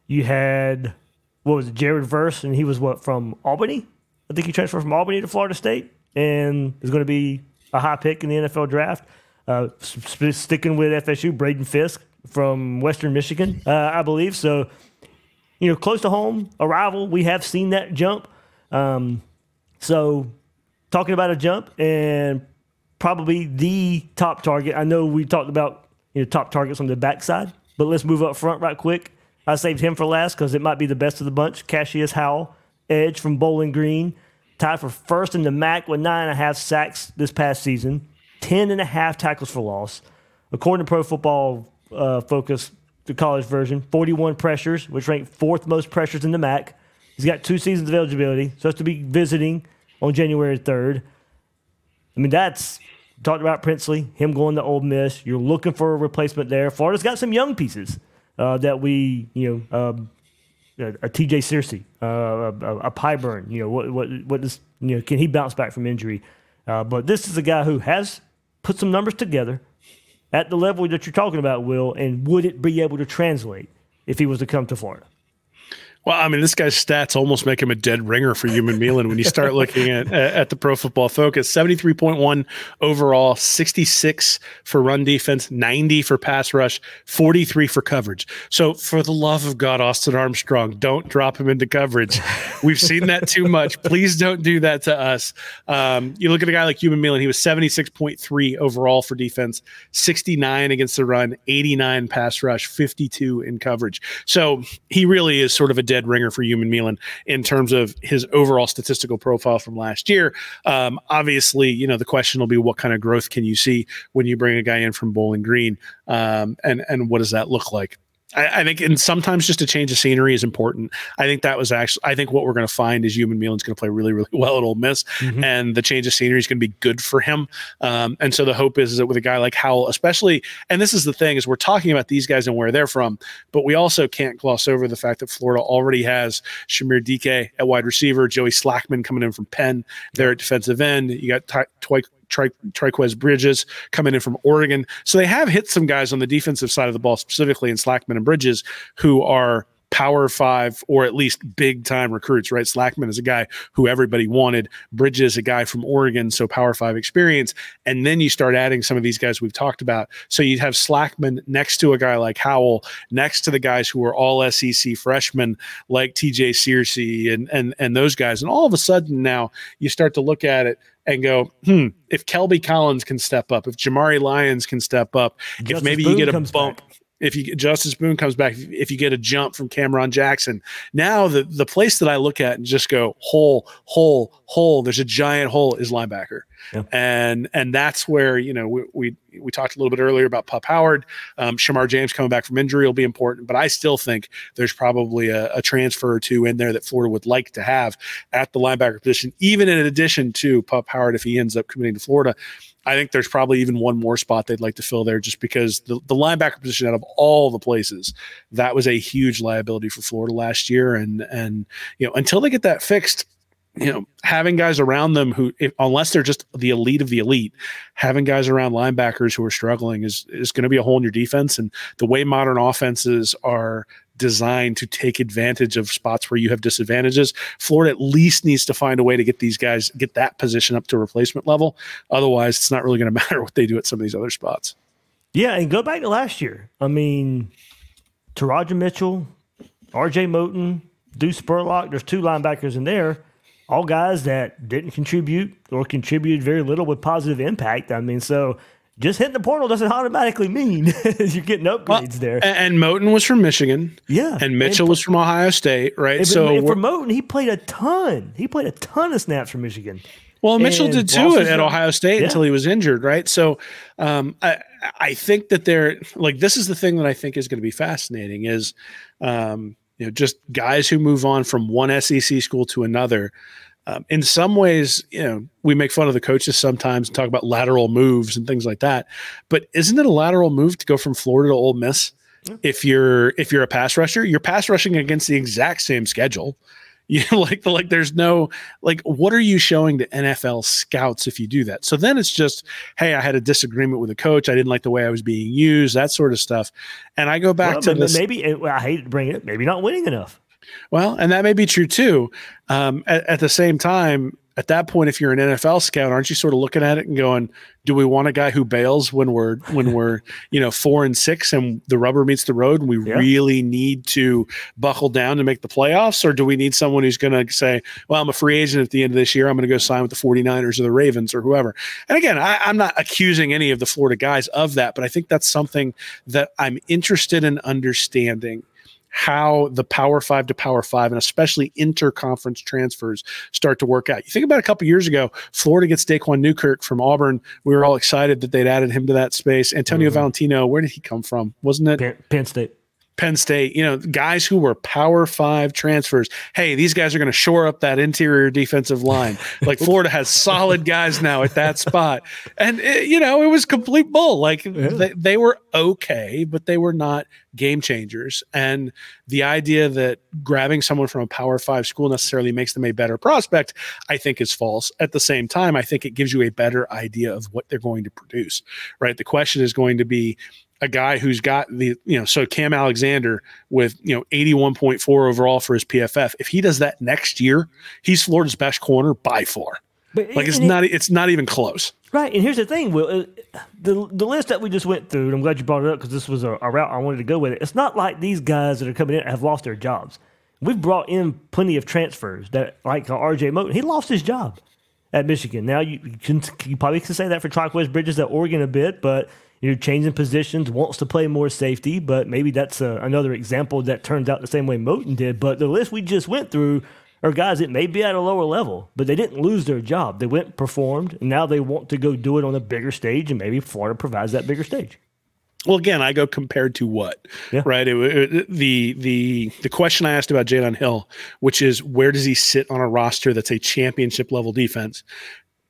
A: You had what was it, Jared Verse, and he was what from Albany. I think he transferred from Albany to Florida State, and is going to be a high pick in the NFL draft. Uh, sticking with FSU, Braden Fiske from Western Michigan, uh, I believe. So, you know, close to home, arrival. We have seen that jump. Um, so, talking about a jump and probably the top target. I know we talked about you know top targets on the backside, but let's move up front right quick. I saved him for last because it might be the best of the bunch. Cassius Howell, edge from Bowling Green, tied for first in the MAC with nine and a half sacks this past season, ten and a half tackles for loss. According to Pro Football uh, Focus, the college version, 41 pressures, which ranked fourth most pressures in the MAC. He's got two seasons of eligibility, so supposed to be visiting on January 3rd. I mean, that's talked about Princely, him going to Ole Miss. You're looking for a replacement there. Florida's got some young pieces uh, that we, you know, um, a TJ Searcy, uh, a, a Pyburn. You know, what what what does you know? Can he bounce back from injury? Uh, but this is a guy who has put some numbers together at the level that you're talking about, Will. And would it be able to translate if he was to come to Florida?
C: Well, I mean, this guy's stats almost make him a dead ringer for Umanmielen when you start looking at at the Pro Football Focus. Seventy three point one overall, sixty six for run defense, ninety for pass rush, forty three for coverage. So, for the love of God, Austin Armstrong, don't drop him into coverage. We've seen that too much. Please don't do that to us. Um, you look at a guy like Umanmielen; he was seventy six point three overall for defense, sixty nine against the run, eighty nine pass rush, fifty two in coverage. So he really is sort of a dead ringer for Umanmielen in terms of his overall statistical profile from last year. Um, obviously, you know, the question will be what kind of growth can you see when you bring a guy in from Bowling Green, um, and and what does that look like? I, I, think, and sometimes just a change of scenery is important. I think that was actually, I think what we're going to find is Umanmielen's going to play really, really well at Ole Miss, mm-hmm. and the change of scenery is going to be good for him. Um, and so the hope is, is that with a guy like Howell, especially, and this is the thing, is we're talking about these guys and where they're from, but we also can't gloss over the fact that Florida already has Chimere Dike at wide receiver, Joey Slackman coming in from Penn, there at defensive end. You got Ty, Twy, Tri- Trikweze Bridges coming in from Oregon. So they have hit some guys on the defensive side of the ball, specifically in Slackman and Bridges, who are power five or at least big time recruits, right? Slackman is a guy who everybody wanted. Bridges, a guy from Oregon, so power five experience. And then you start adding some of these guys we've talked about. So you'd have Slackman next to a guy like Howell, next to the guys who are all SEC freshmen like TJ Searcy and and and those guys. And all of a sudden now you start to look at it and go, hmm, if Kelby Collins can step up, if Jamari Lyons can step up, Justice if maybe Boone you get a bump. Back. If you Justice Boone comes back, if you get a jump from Cameron Jackson, now the the place that I look at and just go hole, hole, hole. There's a giant hole is linebacker. Yeah. And and that's where you know we, we, we talked a little bit earlier about Pup Howard, um, Shemar James coming back from injury will be important, but I still think there's probably a, a, transfer or two in there that Florida would like to have at the linebacker position, even in addition to Pup Howard if he ends up committing to Florida. I think there's probably even one more spot they'd like to fill there just because the, the linebacker position out of all the places, that was a huge liability for Florida last year. And and you know, until they get that fixed, you know, having guys around them who, if, unless they're just the elite of the elite, having guys around linebackers who are struggling is is going to be a hole in your defense. And the way modern offenses are designed to take advantage of spots where you have disadvantages, Florida at least needs to find a way to get these guys get that position up to replacement level. Otherwise, it's not really going to matter what they do at some of these other spots.
A: Yeah, and go back to last year. I mean, Teradja Mitchell, R.J. Moten, Deuce Spurlock. There's two linebackers in there all guys that didn't contribute or contributed very little with positive impact. I mean, so just hitting the portal doesn't automatically mean you're getting upgrades well, there.
C: And Moten was from Michigan.
A: Yeah.
C: And Mitchell and, was from Ohio State, right?
A: And, so and for Moten, he played a ton. He played a ton of snaps for Michigan.
C: Well, Mitchell did too at, at Ohio State yeah. until he was injured, right? So um, I, I think that they're like this is the thing that I think is going to be fascinating is um, you know just guys who move on from one SEC school to another um, in some ways, you know, we make fun of the coaches sometimes and talk about lateral moves and things like that. But isn't it a lateral move to go from Florida to Ole Miss? If you're if you're a pass rusher, you're pass rushing against the exact same schedule. You know, like like there's no like what are you showing to NFL scouts if you do that? So then it's just, hey, I had a disagreement with a coach. I didn't like the way I was being used, that sort of stuff. And I go back
A: Well,
C: to this.
A: maybe I hate to bring it. Maybe not winning enough.
C: Well, and that may be true too. Um, at, at the same time, at that point, if you're an NFL scout, aren't you sort of looking at it and going, "Do we want a guy who bails when we're when we're you know four and six and the rubber meets the road and we
A: Yeah.
C: really need to buckle down to make the playoffs, or do we need someone who's going to say, "Well, I'm a free agent at the end of this year. I'm going to go sign with the 49ers or the Ravens or whoever." And again, I, I'm not accusing any of the Florida guys of that, but I think that's something that I'm interested in understanding how the power five to power five and especially interconference transfers start to work out. You think about a couple years ago, Florida gets Daquan Newkirk from Auburn. We were all excited that they'd added him to that space. Antonio mm-hmm. Valentino, where did he come from? Wasn't it
A: Penn, Penn State.
C: Penn State, you know, guys who were power five transfers. Hey, these guys are going to shore up that interior defensive line. Like Florida has solid guys now at that spot. And, it, you know, it was complete bull. Like they, they were okay, but they were not game changers. And the idea that grabbing someone from a power five school necessarily makes them a better prospect, I think is false. At the same time, I think it gives you a better idea of what they're going to produce, right? The question is going to be, a guy who's got the you know so Cam Alexander with you know 81.4 overall for his PFF if he does that next year he's Florida's best corner by far
A: But
C: like it's
A: and it-
C: not it's not even close
A: Right, and here's the thing, Will. The the list that we just went through, and I'm glad you brought it up because this was a, a route I wanted to go with it. It's not like these guys that are coming in have lost their jobs. We've brought in plenty of transfers that, like uh, R.J. Moten, he lost his job at Michigan. Now you, you can you probably can say that for Trikweze Bridges at Oregon a bit, but you're changing positions, wants to play more safety, but maybe that's uh another example that turns out the same way Moten did. But the list we just went through are guys that may be at a lower level, but they didn't lose their job. They went, performed, and now they want to go do it on a bigger stage, and maybe Florida provides that bigger stage.
C: well again I go compared to what
A: Yeah.
C: right it, it- the the the question I asked about Jalen Hill which is where does he sit on a roster that's a championship level defense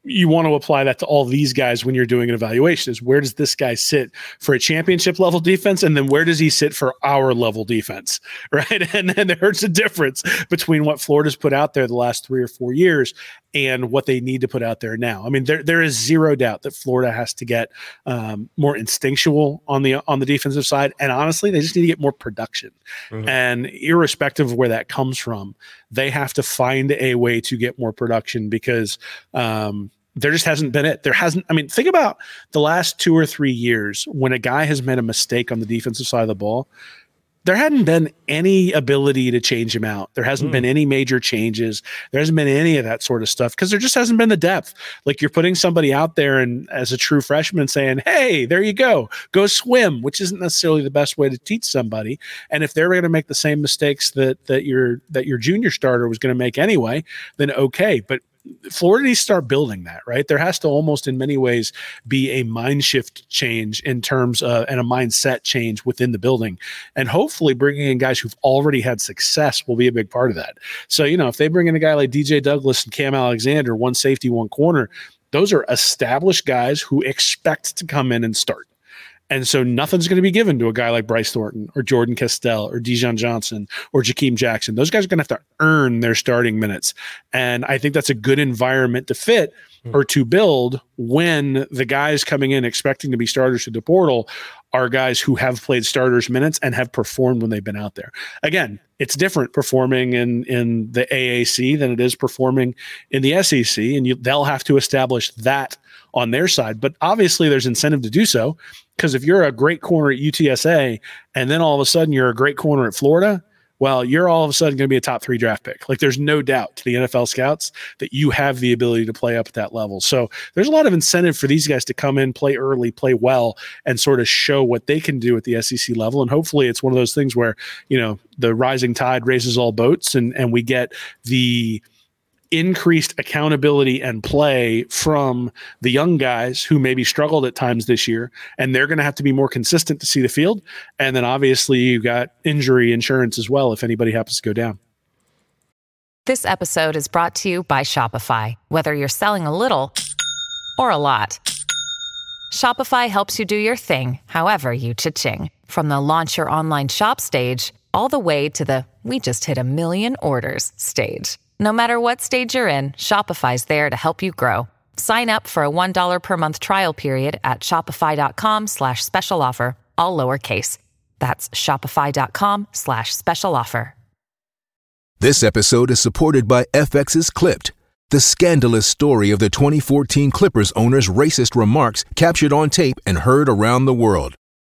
C: you want to apply that to all these guys when you're doing an evaluation is where does this guy sit for a championship level defense? And then where does he sit for our level defense right? And then there's a difference between what florida's put out there the last three or four years and what they need to put out there now. I mean there, there is zero doubt that florida has to get um, more instinctual on the on the defensive side. And honestly they just need to get more production. And irrespective of where that comes from they have to find a way to get more production because um, there just hasn't been it. There hasn't. I mean, think about the last two or three years when a guy has made a mistake on the defensive side of the ball. There hadn't been any ability to change him out. There hasn't hmm. been any major changes. There hasn't been any of that sort of stuff because there just hasn't been the depth. Like you're putting somebody out there and as a true freshman saying, "Hey, there you go, go swim," which isn't necessarily the best way to teach somebody. And if they're going to make the same mistakes that that your that your junior starter was going to make anyway, then okay. But Florida needs to start building that, right? There has to almost, in many ways, be a mind shift change in terms of and a mindset change within the building. And hopefully, bringing in guys who've already had success will be a big part of that. So, you know, if they bring in a guy like DJ Douglas and Cam Alexander, one safety, one corner, those are established guys who expect to come in and start. And so nothing's going to be given to a guy like Bryce Thornton or Jordan Castell or Dijon Johnson or Jakeem Jackson. Those guys are going to have to earn their starting minutes. And I think that's a good environment to fit hmm. or to build when the guys coming in expecting to be starters through the portal are guys who have played starters minutes and have performed when they've been out there. Again, it's different performing in in the AAC than it is performing in the SEC, and you, they'll have to establish that on their side. But obviously, there's incentive to do so because if you're a great corner at UTSA and then all of a sudden you're a great corner at Florida, well, you're all of a sudden going to be a top three draft pick. Like there's no doubt to the NFL scouts that you have the ability to play up at that level. So there's a lot of incentive for these guys to come in, play early, play well, and sort of show what they can do at the SEC level. And hopefully it's one of those things where, you know, the rising tide raises all boats and, and we get the increased accountability and play from the young guys who maybe struggled at times this year and they're going to have to be more consistent to see the field and then obviously you got injury insurance as well if anybody happens to go down
D: This episode is brought to you by Shopify. Whether you're selling a little or a lot, Shopify helps you do your thing, however you cha-ching. From the launch your online shop stage, all the way to the we just hit a million orders stage. No matter what stage you're in, Shopify's there to help you grow. Sign up for a $1 per month trial period at shopify.com slash special offer, all lowercase. That's shopify.com slash special offer.
E: This episode is supported by FX's Clipped, the scandalous story of the 2014 Clippers owner's racist remarks captured on tape and heard around the world.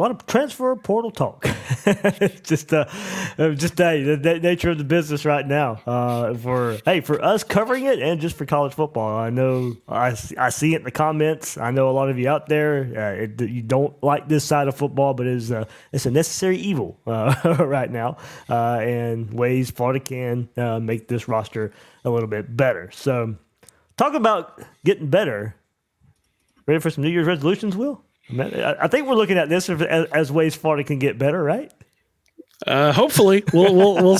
A: A lot of transfer portal talk. just, uh, just hey, the, the nature of the business right now. Uh, for hey, for us covering it, and just for college football. I know I, I see it in the comments. I know a lot of you out there. Uh, it, you don't like this side of football, but it's a it's a necessary evil uh, right now, uh, and ways Florida can uh, make this roster a little bit better. So, talk about getting better. Ready for some New Year's resolutions, Will? I think we're looking at this as, as ways Florida can get better, right?
C: Uh, hopefully, we'll we'll we'll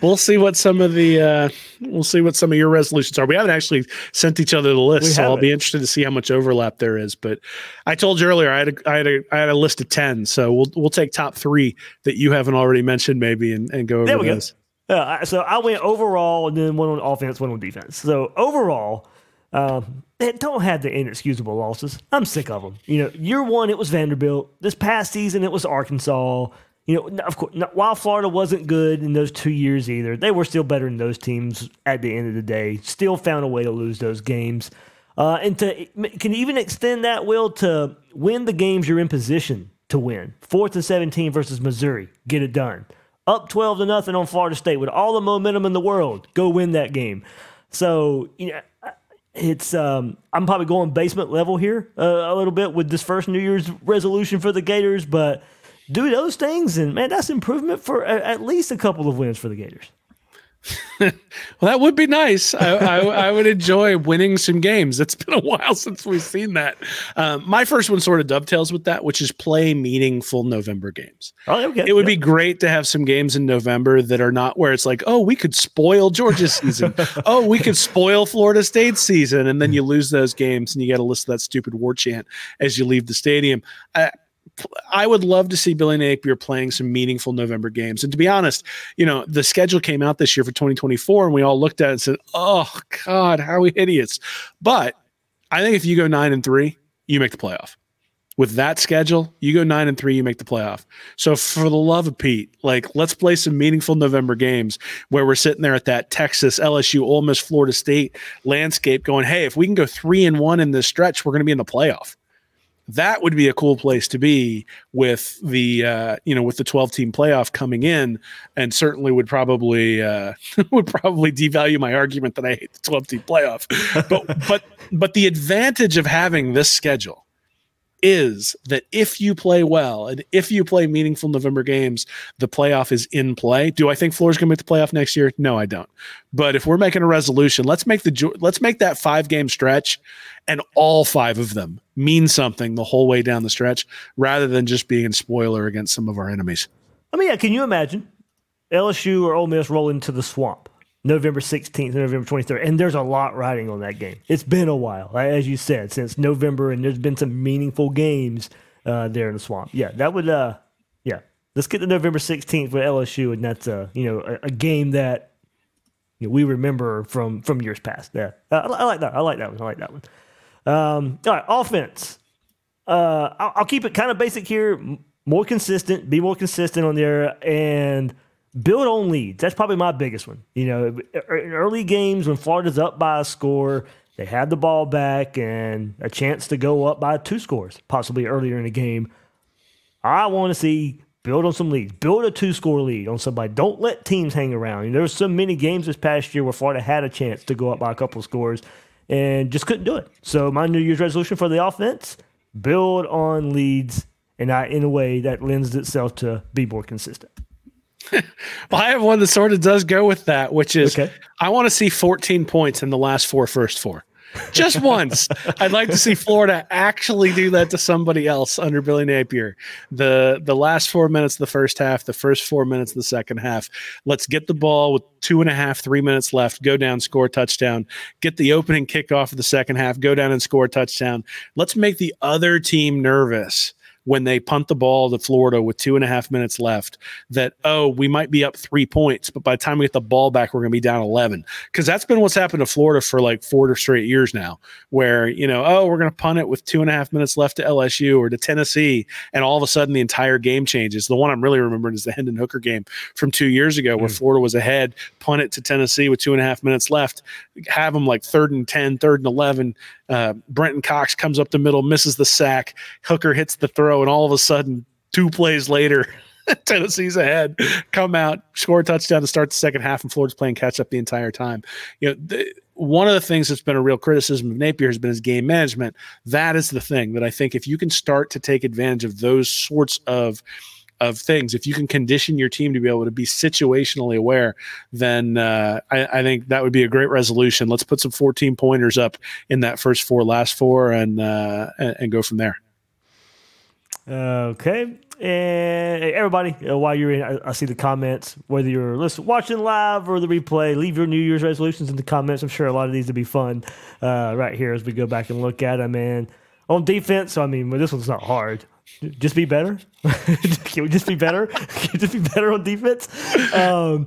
C: we'll see what some of the uh, we'll see what some of your resolutions are. We haven't actually sent each other the list, so I'll be interested to see how much overlap there is. But I told you earlier, I had a, I had a, I had a list of ten, so we'll we'll take top three that you haven't already mentioned, maybe, and, and go over those.
A: Go. Uh, so I went overall, and then one on offense, one on defense. So overall, um, don't have the inexcusable losses. I'm sick of them. You know, year one it was Vanderbilt. This past season it was Arkansas. You know, of course, while Florida wasn't good in those two years either, they were still better than those teams at the end of the day. Still found a way to lose those games. Uh, and to can even extend that will to win the games you're in position to win. Fourth and 17 versus Missouri, get it done. Up 12 to nothing on Florida State with all the momentum in the world, go win that game. So you know, it's um, I'm probably going basement level here uh, a little bit with this first New Year's resolution for the Gators, but do those things and man, that's improvement for a, at least a couple of wins for the Gators.
C: Well, that would be nice. I, I, I, would enjoy winning some games. It's been a while since we've seen that. Um, my first one sort of dovetails with that, which is play meaningful November games.
A: Oh, okay.
C: It would be great to have some games in November that are not where it's like, oh, we could spoil Georgia's season. oh, we could spoil Florida State's season. And then you lose those games and you got to listen to that stupid war chant as you leave the stadium. I, I would love to see Billy Napier playing some meaningful November games. And to be honest, you know, the schedule came out this year for 2024 and we all looked at it and said, oh, God, how we idiots? But I think if you go nine and three, you make the playoff. With that schedule, you go nine and three, you make the playoff. So for the love of Pete, like let's play some meaningful November games where we're sitting there at that Texas, LSU, Ole Miss, Florida State landscape, going, "Hey, if we can go three and one in this stretch, we're going to be in the playoff." That would be a cool place to be with the uh, you know with the 12 team playoff coming in and certainly would probably uh, would probably devalue my argument that I hate the 12 team playoff but but but the advantage of having this schedule is that if you play well and if you play meaningful November games, the playoff is in play. Do I think Florida's going to make the playoff next year? No, I don't. But if we're making a resolution, let's make the let's make that five game stretch, and all five of them mean something the whole way down the stretch, rather than just being a spoiler against some of our enemies.
A: I mean, yeah, can you imagine LSU or Ole Miss roll into the swamp? November 16th, November 23rd. And there's a lot riding on that game. It's been a while, as you said, since November, and there's been some meaningful games uh, there in the swamp. Yeah, that would, uh, yeah. Let's get to November 16th with LSU, and that's, a you know, a, a game that we remember from from years past. Yeah, I, I, like that. I like that one. I like that one. Um, all right, offense. Uh, I'll, I'll keep it kind of basic here, more consistent, be more consistent on there, and – build on leads. That's probably my biggest one. You know, in early games when Florida's up by a score, they had the ball back and a chance to go up by two scores, possibly earlier in the game. I want to see build on some leads, build a two score lead on somebody. Don't let teams hang around. You know, there were so many games this past year where Florida had a chance to go up by a couple scores and just couldn't do it. So my New Year's resolution for the offense: build on leads and I in a way that lends itself to be more consistent.
C: well, I have one that sort of does go with that, which is
A: Okay.
C: I want to see 14 points in the last four first four. Just once. I'd like to see Florida actually do that to somebody else under Billy Napier. The the last four minutes of the first half, the first four minutes of the second half. Let's get the ball with two and a half, three minutes left, go down, score touchdown, get the opening kickoff of the second half, go down and score touchdown. Let's make the other team nervous when they punt the ball to Florida with two and a half minutes left that, oh, we might be up three points, but by the time we get the ball back, we're going to be down 11. Because that's been what's happened to Florida for like four straight years now, where, you know, oh, we're going to punt it with two and a half minutes left to LSU or to Tennessee. And all of a sudden, the entire game changes. The one I'm really remembering is the Hendon Hooker game from two years ago, where hmm. Florida was ahead, punt it to Tennessee with two and a half minutes left, have them like third and 10, third and 11. Uh, Brenton Cox comes up the middle, misses the sack. Hooker hits the throw, and all of a sudden, two plays later, Tennessee's ahead. Come out, score a touchdown to start the second half, and Florida's playing catch up the entire time. You know, one of the things that's been a real criticism of Napier has been his game management. That is the thing that I think if you can start to take advantage of those sorts of of things. If you can condition your team to be able to be situationally aware, then uh, I, I, think that would be a great resolution. Let's put some 14 pointers up in that first four, last four, and uh, and, and, go from there.
A: Okay. And everybody, uh, while you're in, I, see the comments. Whether you're listening, watching live or the replay, leave your New Year's resolutions in the comments. I'm sure a lot of these will be fun uh, right here as we go back and look at them. And on defense, I mean, this one's not hard just be better. Can we just be better? Can we just be better on defense? Um,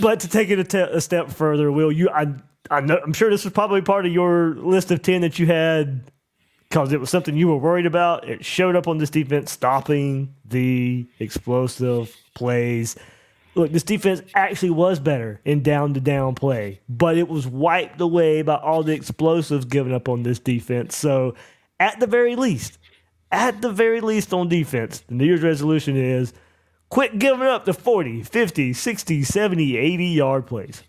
A: but to take it a, te- a step further, Will you? I I know I'm sure this was probably part of your list of ten that you had because it was something you were worried about. It showed up on this defense, stopping the explosive plays. Look, this defense actually was better in down to down play, but it was wiped away by all the explosives given up on this defense. So, at the very least, at the very least on defense, the New Year's resolution is quit giving up the 40, 50, 60, 70, 80 yard plays.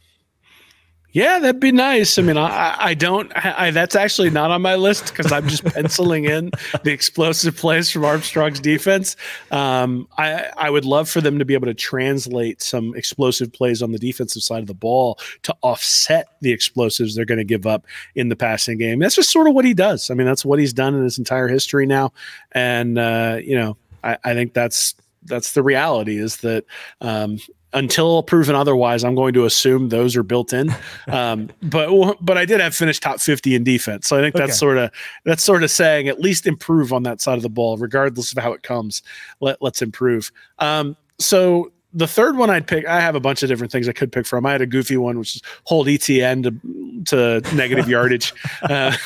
C: Yeah, that'd be nice. I mean, I, I don't. I, that's actually not on my list because I'm just penciling in the explosive plays from Armstrong's defense. Um, I I would love for them to be able to translate some explosive plays on the defensive side of the ball to offset the explosives they're going to give up in the passing game. That's just sort of what he does. I mean, that's what he's done in his entire history now, and uh, you know, I, I think that's that's the reality is that um, until proven otherwise, I'm going to assume those are built in. Um, but but I did have finished top 50 in defense, so I think that's okay. sort of that's sort of saying at least improve on that side of the ball, regardless of how it comes. Let let's improve. Um, so the third one I'd pick, I have a bunch of different things I could pick from. I had a goofy one, which is hold ETN to, to negative yardage. Uh,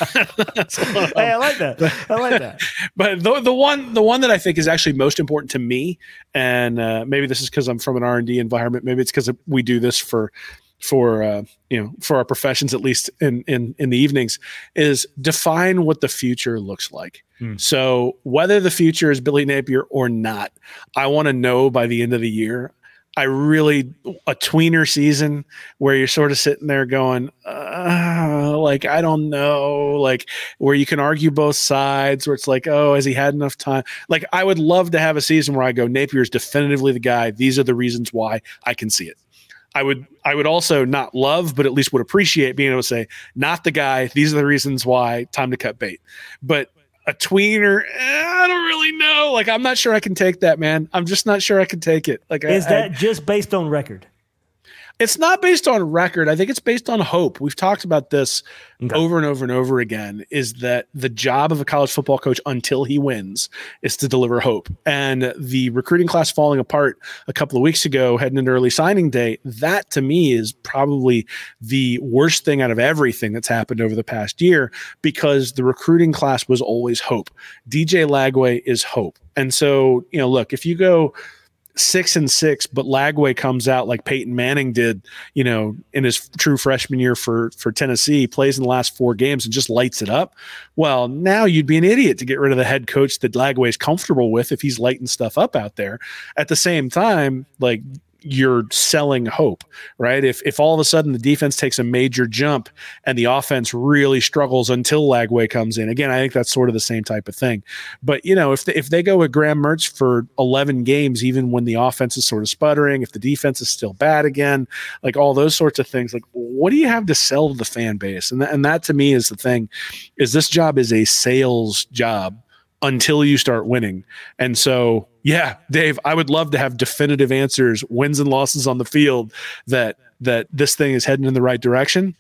A: hey, I like that. I like that.
C: but the, the one, the one that I think is actually most important to me, and uh, maybe this is because I'm from an R and D environment. Maybe it's because we do this for for uh, you know for our professions at least in in in the evenings is define what the future looks like. Hmm. So whether the future is Billy Napier or not, I want to know by the end of the year. I really a tweener season where you're sort of sitting there going, uh, like I don't know, like where you can argue both sides, where it's like, oh, has he had enough time? Like I would love to have a season where I go, Napier is definitively the guy. These are the reasons why I can see it. I would I would also not love, but at least would appreciate being able to say, not the guy. These are the reasons why. Time to cut bait. But a tweener, eh, I don't really know. Like I'm not sure I can take that, man. I'm just not sure I can take it. Like
A: is
C: I,
A: that
C: I,
A: just based on record?
C: It's not based on record. I think it's based on hope. We've talked about this okay. over and over and over again is that the job of a college football coach until he wins is to deliver hope. And the recruiting class falling apart a couple of weeks ago, heading into early signing day, that to me is probably the worst thing out of everything that's happened over the past year because the recruiting class was always hope. DJ Lagway is hope. And so, you know, look, if you go six and six, but Lagway comes out like Peyton Manning did, you know, in his true freshman year for for Tennessee, plays in the last four games and just lights it up. Well, now you'd be an idiot to get rid of the head coach that Lagway is comfortable with if he's lighting stuff up out there. At the same time, like you're selling hope, right? If if all of a sudden the defense takes a major jump and the offense really struggles until Lagway comes in, again, I think that's sort of the same type of thing. But you know, if they, if they go with Graham Mertz for 11 games, even when the offense is sort of sputtering, if the defense is still bad again, like all those sorts of things, like what do you have to sell to the fan base? And th- and that to me is the thing, is this job is a sales job until you start winning. And so, yeah, Dave, I would love to have definitive answers, wins and losses on the field that that this thing is heading in the right direction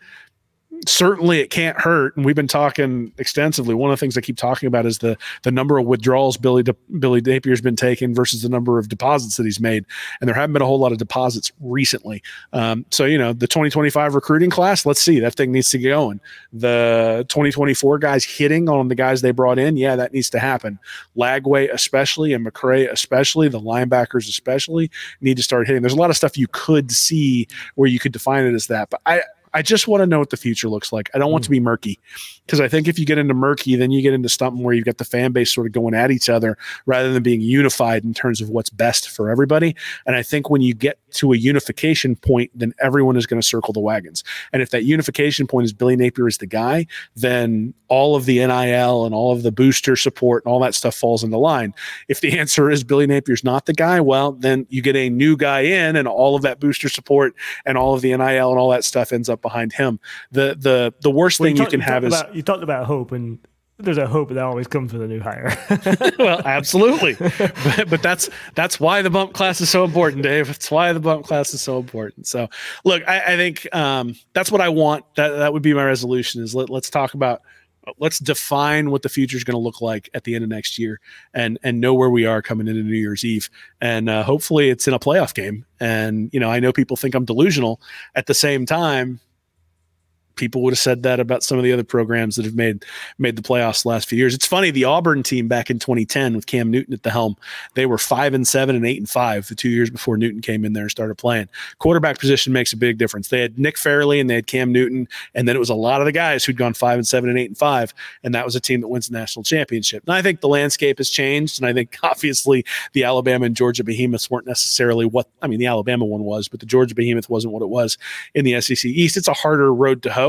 C: certainly it can't hurt. And we've been talking extensively. One of the things I keep talking about is the the number of withdrawals Billy De, Billy Napier's been taking versus the number of deposits that he's made. And there haven't been a whole lot of deposits recently. Um, so you know the 2025 recruiting class. Let's see that thing needs to get going. The 2024 guys hitting on the guys they brought in. Yeah, that needs to happen. Lagway especially and McCray especially the linebackers especially need to start hitting. There's a lot of stuff you could see where you could define it as that, but I I just want to know what the future looks like. I don't want hmm. to be murky because I think if you get into murky, then you get into something where you've got the fan base sort of going at each other rather than being unified in terms of what's best for everybody. And I think when you get to a unification point, then everyone is going to circle the wagons. And if that unification point is Billy Napier is the guy, then all of the NIL and all of the booster support and all that stuff falls into line. If the answer is Billy Napier's not the guy, well, then you get a new guy in and all of that booster support and all of the NIL and all that stuff ends up behind him. The the the worst
A: Well,
C: thing
A: you
C: you,
A: talk-
C: can have is
A: you talked about hope, and there's a hope that always comes with a new hire.
C: well, absolutely. but, but that's that's why the bump class is so important, Dave. That's why the bump class is so important. So, look, I, I think um, that's what I want. That that would be my resolution. Is let, let's talk about. Let's define what the future is going to look like at the end of next year, and and know where we are coming into New Year's Eve, and uh, hopefully it's in a playoff game. And you know, I know people think I'm delusional. At the same time, people would have said that about some of the other programs that have made made the playoffs the last few years. It's funny, the Auburn team back in 2010 with Cam Newton at the helm, they were five and seven and eight and five the two years before Newton came in there and started playing. Quarterback position makes a big difference. They had Nick Fairley and they had Cam Newton, and then it was a lot of the guys who'd gone five and seven and eight and five, and that was a team that wins the national championship. And I think the landscape has changed, and I think obviously the Alabama and Georgia behemoths weren't necessarily what I mean. The Alabama one was, but the Georgia behemoth wasn't what it was in the SEC East. It's a harder road to hoe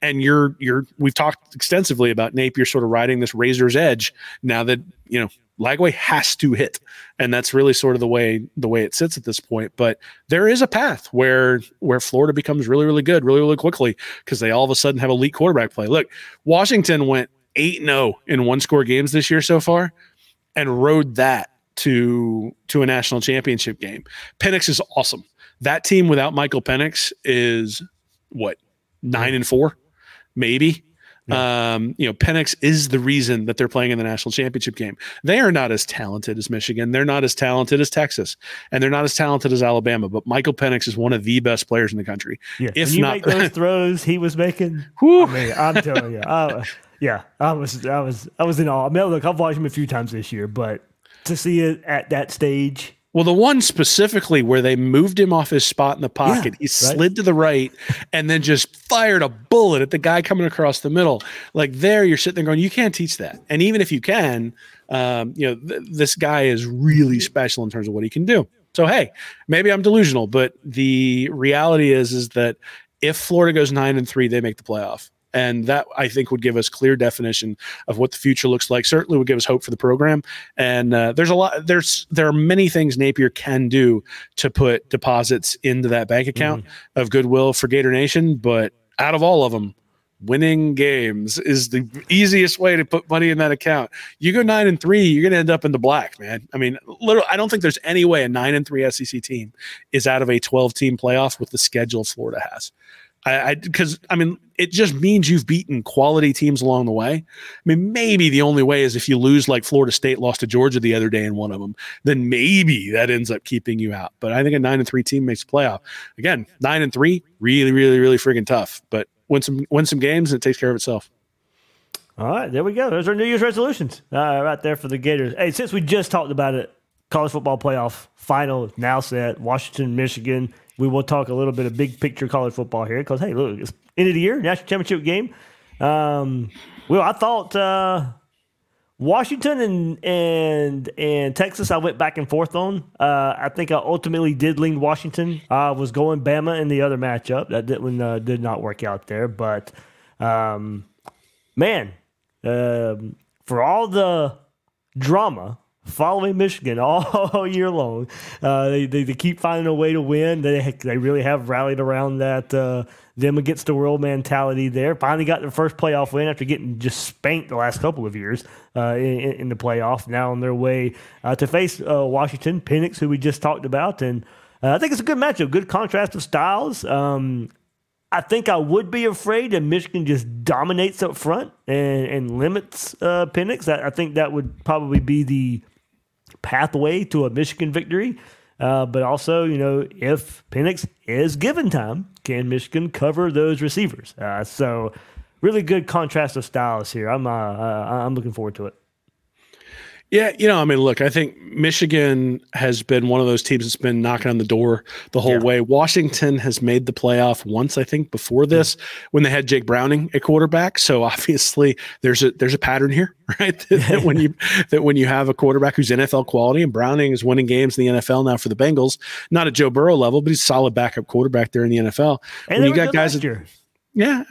C: and you're you're we've talked extensively about Napier sort of riding this razor's edge now that you know Lagway has to hit. And that's really sort of the way the way it sits at this point. But there is a path where where Florida becomes really really good really really quickly because they all of a sudden have elite quarterback play. Look Washington went 8-0 in one score games this year so far and rode that to to a national championship game. Penix is awesome. That team without Michael Penix is what nine and four maybe. Um, you know, Penix is the reason that they're playing in the national championship game. They are not as talented as Michigan. They're not as talented as Texas, and they're not as talented as Alabama. But Michael Penix is one of the best players in the country.
A: yeah,
C: If
A: when you
C: not-
A: make those throws he was making,
C: Whew.
A: I mean, I'm telling you, I, yeah, I was, I was, I was in awe. I mean, look, I've watched him a few times this year, but to see it at that stage,
C: Well, the one specifically where they moved him off his spot in the pocket, he slid to the right and then just fired a bullet at the guy coming across the middle. Like there, you're sitting there going, you can't teach that. And even if you can, um, you know, th- this guy is really special in terms of what he can do. So hey, maybe I'm delusional, but the reality is is that if Florida goes nine and three, they make the playoff. And that I think would give us clear definition of what the future looks like. Certainly would give us hope for the program. And uh, there's a lot. There's there are many things Napier can do to put deposits into that bank account of goodwill for Gator Nation. But out of all of them, winning games is the easiest way to put money in that account. You go nine and three, you're going to end up in the black, man. I mean, literally, I don't think there's any way a nine and three SEC team is out of a 12 team playoff with the schedule Florida has. I because I, mean it just means you've beaten quality teams along the way. I mean maybe the only way is if you lose like Florida State lost to Georgia the other day in one of them, then maybe that ends up keeping you out. But I think a nine and three team makes a playoff. Again, nine and three, really, really, really friggin' tough. But win some win some games and it takes care of itself.
A: All right, there we go. Those are New Year's resolutions uh, right there for the Gators. Hey, since we just talked about it, college football playoff final now set. Washington, Michigan. We will talk a little bit of big picture college football here because hey, look, it's end of the year national championship game. Um, well, I thought uh, Washington and and and Texas, I went back and forth on. Uh, I think I ultimately did lean Washington. I was going Bama in the other matchup. That did, one, uh, did not work out there. But um, man, um, for all the drama following Michigan all year long. Uh, they, they, they keep finding a way to win. They they really have rallied around that uh, them against the world mentality. There, finally got their first playoff win after getting just spanked the last couple of years uh, in, in, the playoff. Now on their way uh, to face uh, Washington, Penix, who we just talked about, and uh, I think it's a good matchup. Good contrast of styles. Um, I think I would be afraid that Michigan just dominates up front and, and limits uh, Penix. I, I, think that would probably be the pathway to a Michigan victory. Uh, but also, you know, if Penix is given time, can Michigan cover those receivers? Uh, so, really good contrast of styles here. I'm uh, uh I'm looking forward to it.
C: Yeah, you know, I mean, look, I think Michigan has been one of those teams that's been knocking on the door the whole yeah. way. Washington has made the playoff once, I think, before this when they had Jake Browning at quarterback. So obviously, there's a there's a pattern here, right? that, that when you that when you have a quarterback who's NFL quality, and Browning is winning games in the NFL now for the Bengals, not at Joe Burrow level, but he's a solid backup quarterback there in the NFL.
A: And when you got guys that,
C: yeah,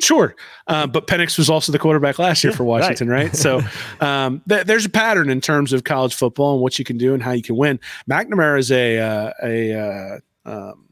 C: Sure, uh, but Penix was also the quarterback last year yeah, for Washington, right? right? So um, th- there's a pattern in terms of college football and what you can do and how you can win. McNamara is a uh, a uh, um,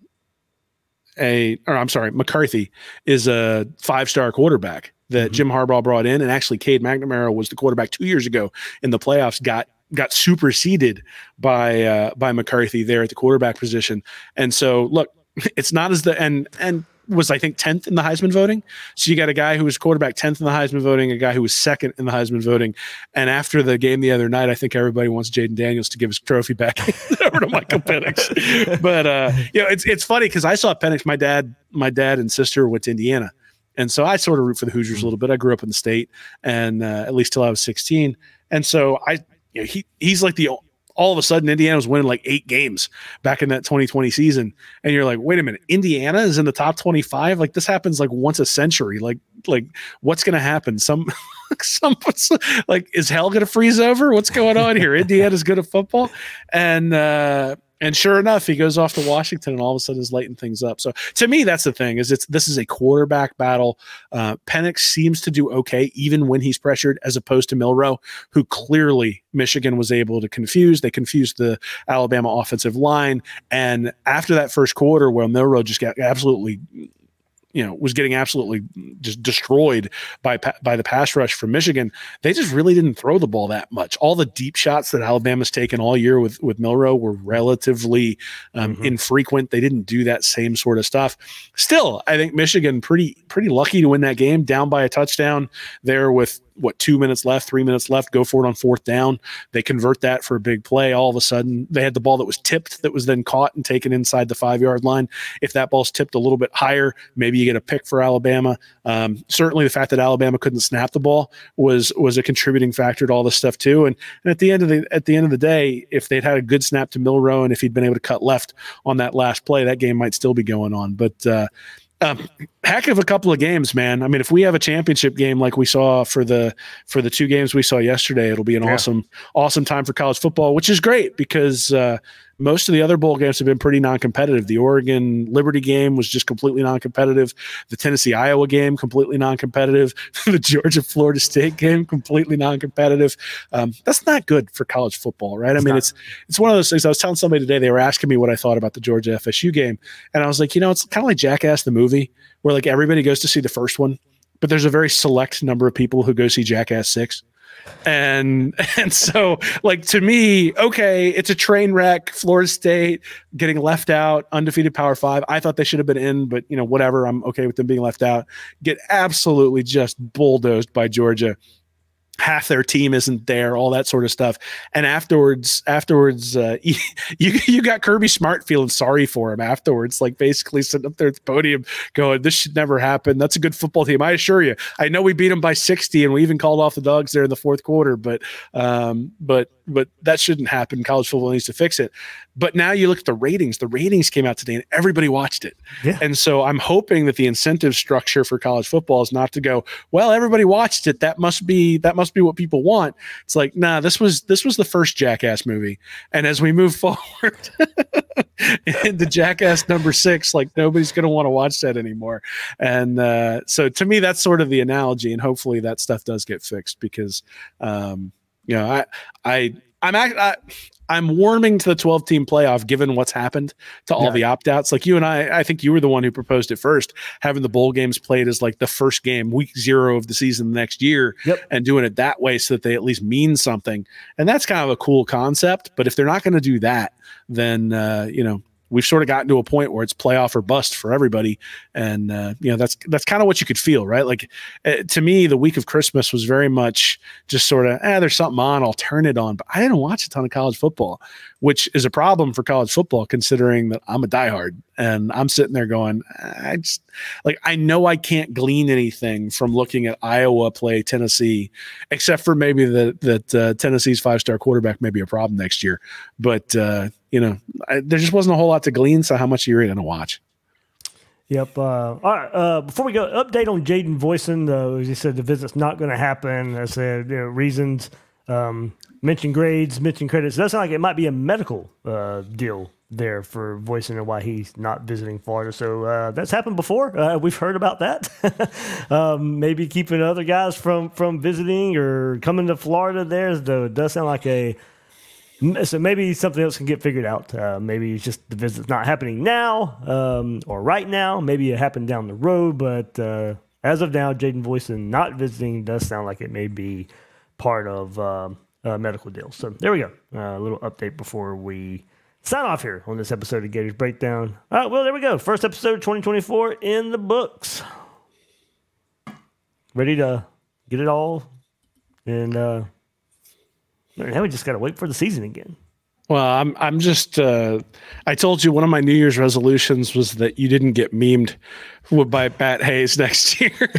C: a or I'm sorry, McCarthy is a five star quarterback that mm-hmm. Jim Harbaugh brought in, and actually Cade McNamara was the quarterback two years ago in the playoffs. Got got superseded by uh, by McCarthy there at the quarterback position, and so look, it's not as the and and was I think 10th in the Heisman voting. So you got a guy who was quarterback 10th in the Heisman voting, a guy who was second in the Heisman voting. And after the game the other night, I think everybody wants Jayden Daniels to give his trophy back over to Michael Penix. But uh, you know, it's it's funny because I saw Penix. My dad, my dad and sister went to Indiana. And so I sort of root for the Hoosiers a little bit. I grew up in the state, and uh, at least till I was 16. And so I, you know, he he's like the all of a sudden Indiana was winning like eight games back in that 2020 season. And you're like, wait a minute, Indiana is in the top 25. Like this happens like once a century. Like, like what's going to happen? Some, some, like, is hell going to freeze over? What's going on here? Indiana's good at football. And, uh, and sure enough, he goes off to Washington, and all of a sudden is lighting things up. So to me, that's the thing: is it's this is a quarterback battle. Uh, Penix seems to do okay even when he's pressured, as opposed to Milroe, who clearly Michigan was able to confuse. They confused the Alabama offensive line, and after that first quarter, where Milroe just got absolutely you know was getting absolutely just destroyed by by the pass rush from Michigan. They just really didn't throw the ball that much. All the deep shots that Alabama's taken all year with with Milroe were relatively um, mm-hmm. infrequent. They didn't do that same sort of stuff. Still, I think Michigan pretty pretty lucky to win that game, down by a touchdown there with what two minutes left, three minutes left, go for it on fourth down. They convert that for a big play. All of a sudden, they had the ball that was tipped that was then caught and taken inside the five yard line. If that ball's tipped a little bit higher, maybe you get a pick for Alabama. Um, certainly, the fact that Alabama couldn't snap the ball was was a contributing factor to all this stuff too. And, and at the end of the at the end of the day, if they'd had a good snap to Milroe and if he'd been able to cut left on that last play, that game might still be going on. But uh, um, heck of a couple of games, man. I mean, if we have a championship game like we saw for the for the two games we saw yesterday, it'll be an yeah. awesome awesome time for college football, which is great because uh, most of the other bowl games have been pretty non-competitive. The Oregon Liberty game was just completely non-competitive. The Tennessee Iowa game completely non-competitive. the Georgia Florida State game completely non-competitive. Um, that's not good for college football, right? It's I mean, not. it's it's one of those things. I was telling somebody today they were asking me what I thought about the Georgia FSU game, and I was like, you know, it's kind of like Jackass the movie, where like everybody goes to see the first one, but there's a very select number of people who go see Jackass Six and and so like to me okay it's a train wreck florida state getting left out undefeated power five. I thought they should have been in but you know whatever i'm okay with them being left out. Get absolutely just bulldozed by georgia half their team isn't there, all that sort of stuff. And afterwards, afterwards, uh, you you got Kirby Smart feeling sorry for him afterwards, like basically sitting up there at the podium going, "This should never happen." That's a good football team, I assure you. I know we beat them by sixty, and we even called off the dogs there in the fourth quarter, but um, but but that shouldn't happen. College football needs to fix it. But now you look at the ratings. The ratings came out today, and everybody watched it. Yeah. And so I'm hoping that the incentive structure for college football is not to go, well, everybody watched it. That must be that must be what people want. It's like, nah, this was this was the first Jackass movie, and as we move forward into Jackass number six, like nobody's going to want to watch that anymore. And uh, so, to me, that's sort of the analogy, and hopefully that stuff does get fixed because, um, you know, I I I'm I, I'm warming to the 12 team playoff given what's happened to all yeah. the opt outs. Like you and I, I think you were the one who proposed it first, having the bowl games played as like the first game, week zero of the season the next year,
A: yep.
C: and doing it that way so that they at least mean something. And that's kind of a cool concept. But if they're not going to do that, then, uh, you know, we've sort of gotten to a point where it's playoff or bust for everybody. And uh, you know that's that's kind of what you could feel right? Like uh, to me the week of christmas was very much just sort of eh, there's something on i'll turn it on. But i didn't watch a ton of college football which is a problem for college football considering that i'm a diehard and i'm sitting there going i just like i know i can't glean anything from looking at iowa play tennessee except for maybe that that uh, tennessee's five star quarterback may be a problem next year but uh, you know, I, there just wasn't a whole lot to glean. So how much are you going to watch?
A: Yep. Uh, all right. Uh, before we go, update on Jaden Voisin. Uh, as you said, the visit's not going to happen. I said you know, reasons. Um, mention grades, mention credits. Sound like it might be a medical uh, deal there for Voisin and why he's not visiting Florida. So uh, that's happened before. Uh, we've heard about that. um, maybe keeping other guys from from visiting or coming to Florida. There, though, it does sound like a so maybe something else can get figured out. Uh, maybe it's just the visit's not happening now um, or right now. Maybe it happened down the road, but uh, as of now, Jaden Voisin not visiting does sound like it may be part of um, a medical deal. So there we go. Uh, a little update before we sign off here on this episode of Gators Breakdown. All right, well, there we go. First episode of 2024 in the books. Ready to get it all and uh, now we just got to wait for the season again.
C: Well, I'm I'm just uh, I told you one of my New Year's resolutions was that you didn't get memed by Matt Hayes next year.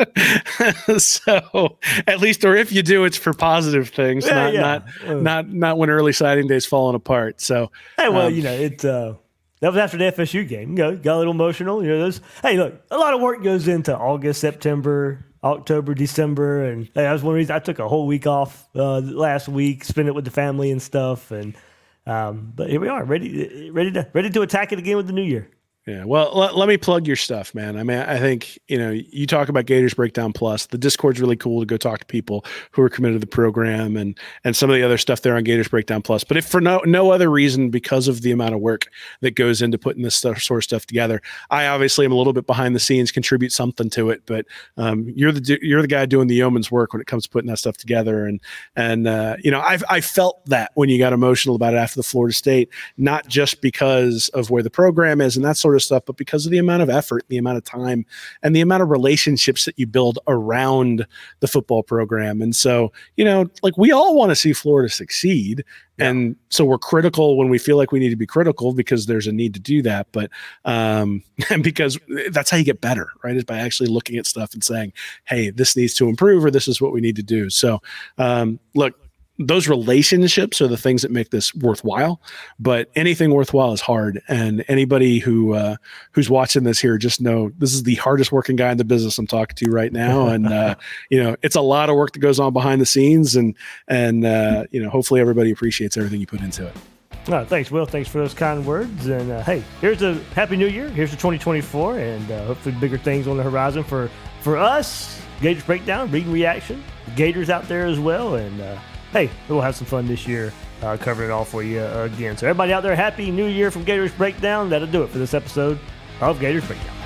C: so at least, or if you do, it's for positive things, yeah, not yeah. not uh, not not when early signing day's falling apart. So
A: hey, well, um, you know it. Uh, that was after the FSU game. You know, got a little emotional. You know, there's hey, look, a lot of work goes into August, September, October, December, and hey, that was one reason I took a whole week off uh, last week, spent it with the family and stuff. And um, but here we are, ready, ready to ready to attack it again with the new year.
C: Yeah. Well, let, let me plug your stuff, man. I mean, I think, you know, you talk about Gators Breakdown Plus. The Discord's really cool to go talk to people who are committed to the program and and some of the other stuff there on Gators Breakdown Plus. But if for no no other reason because of the amount of work that goes into putting this stuff, sort of stuff together, I obviously am a little bit behind the scenes, contribute something to it. But um, you're the you're the guy doing the yeoman's work when it comes to putting that stuff together. And and uh, you know, I've I felt that when you got emotional about it after the Florida State, not just because of where the program is and that sort of stuff, but because of the amount of effort, the amount of time, and the amount of relationships that you build around the football program. And so, you know, like we all want to see Florida succeed. Yeah. And so we're critical when we feel like we need to be critical because there's a need to do that. But um, and because that's how you get better, right? Is by actually looking at stuff and saying, hey, this needs to improve or this is what we need to do. So um, look, those relationships are the things that make this worthwhile. But anything worthwhile is hard, and anybody who uh, who's watching this here just know this is the hardest working guy in the business I'm talking to right now, and uh, you know it's a lot of work that goes on behind the scenes, and and uh, you know hopefully everybody appreciates everything you put into it.
A: Oh, thanks, Will. Thanks for those kind words. And uh, hey, here's a happy new year. Here's the 2024, and uh, hopefully bigger things on the horizon for for us. Gators breakdown, Read and Reaction, Gators out there as well, and uh, hey, we'll have some fun this year uh, covering it all for you uh, again. So, everybody out there, happy new year from Gators Breakdown. That'll do it for this episode of Gators Breakdown.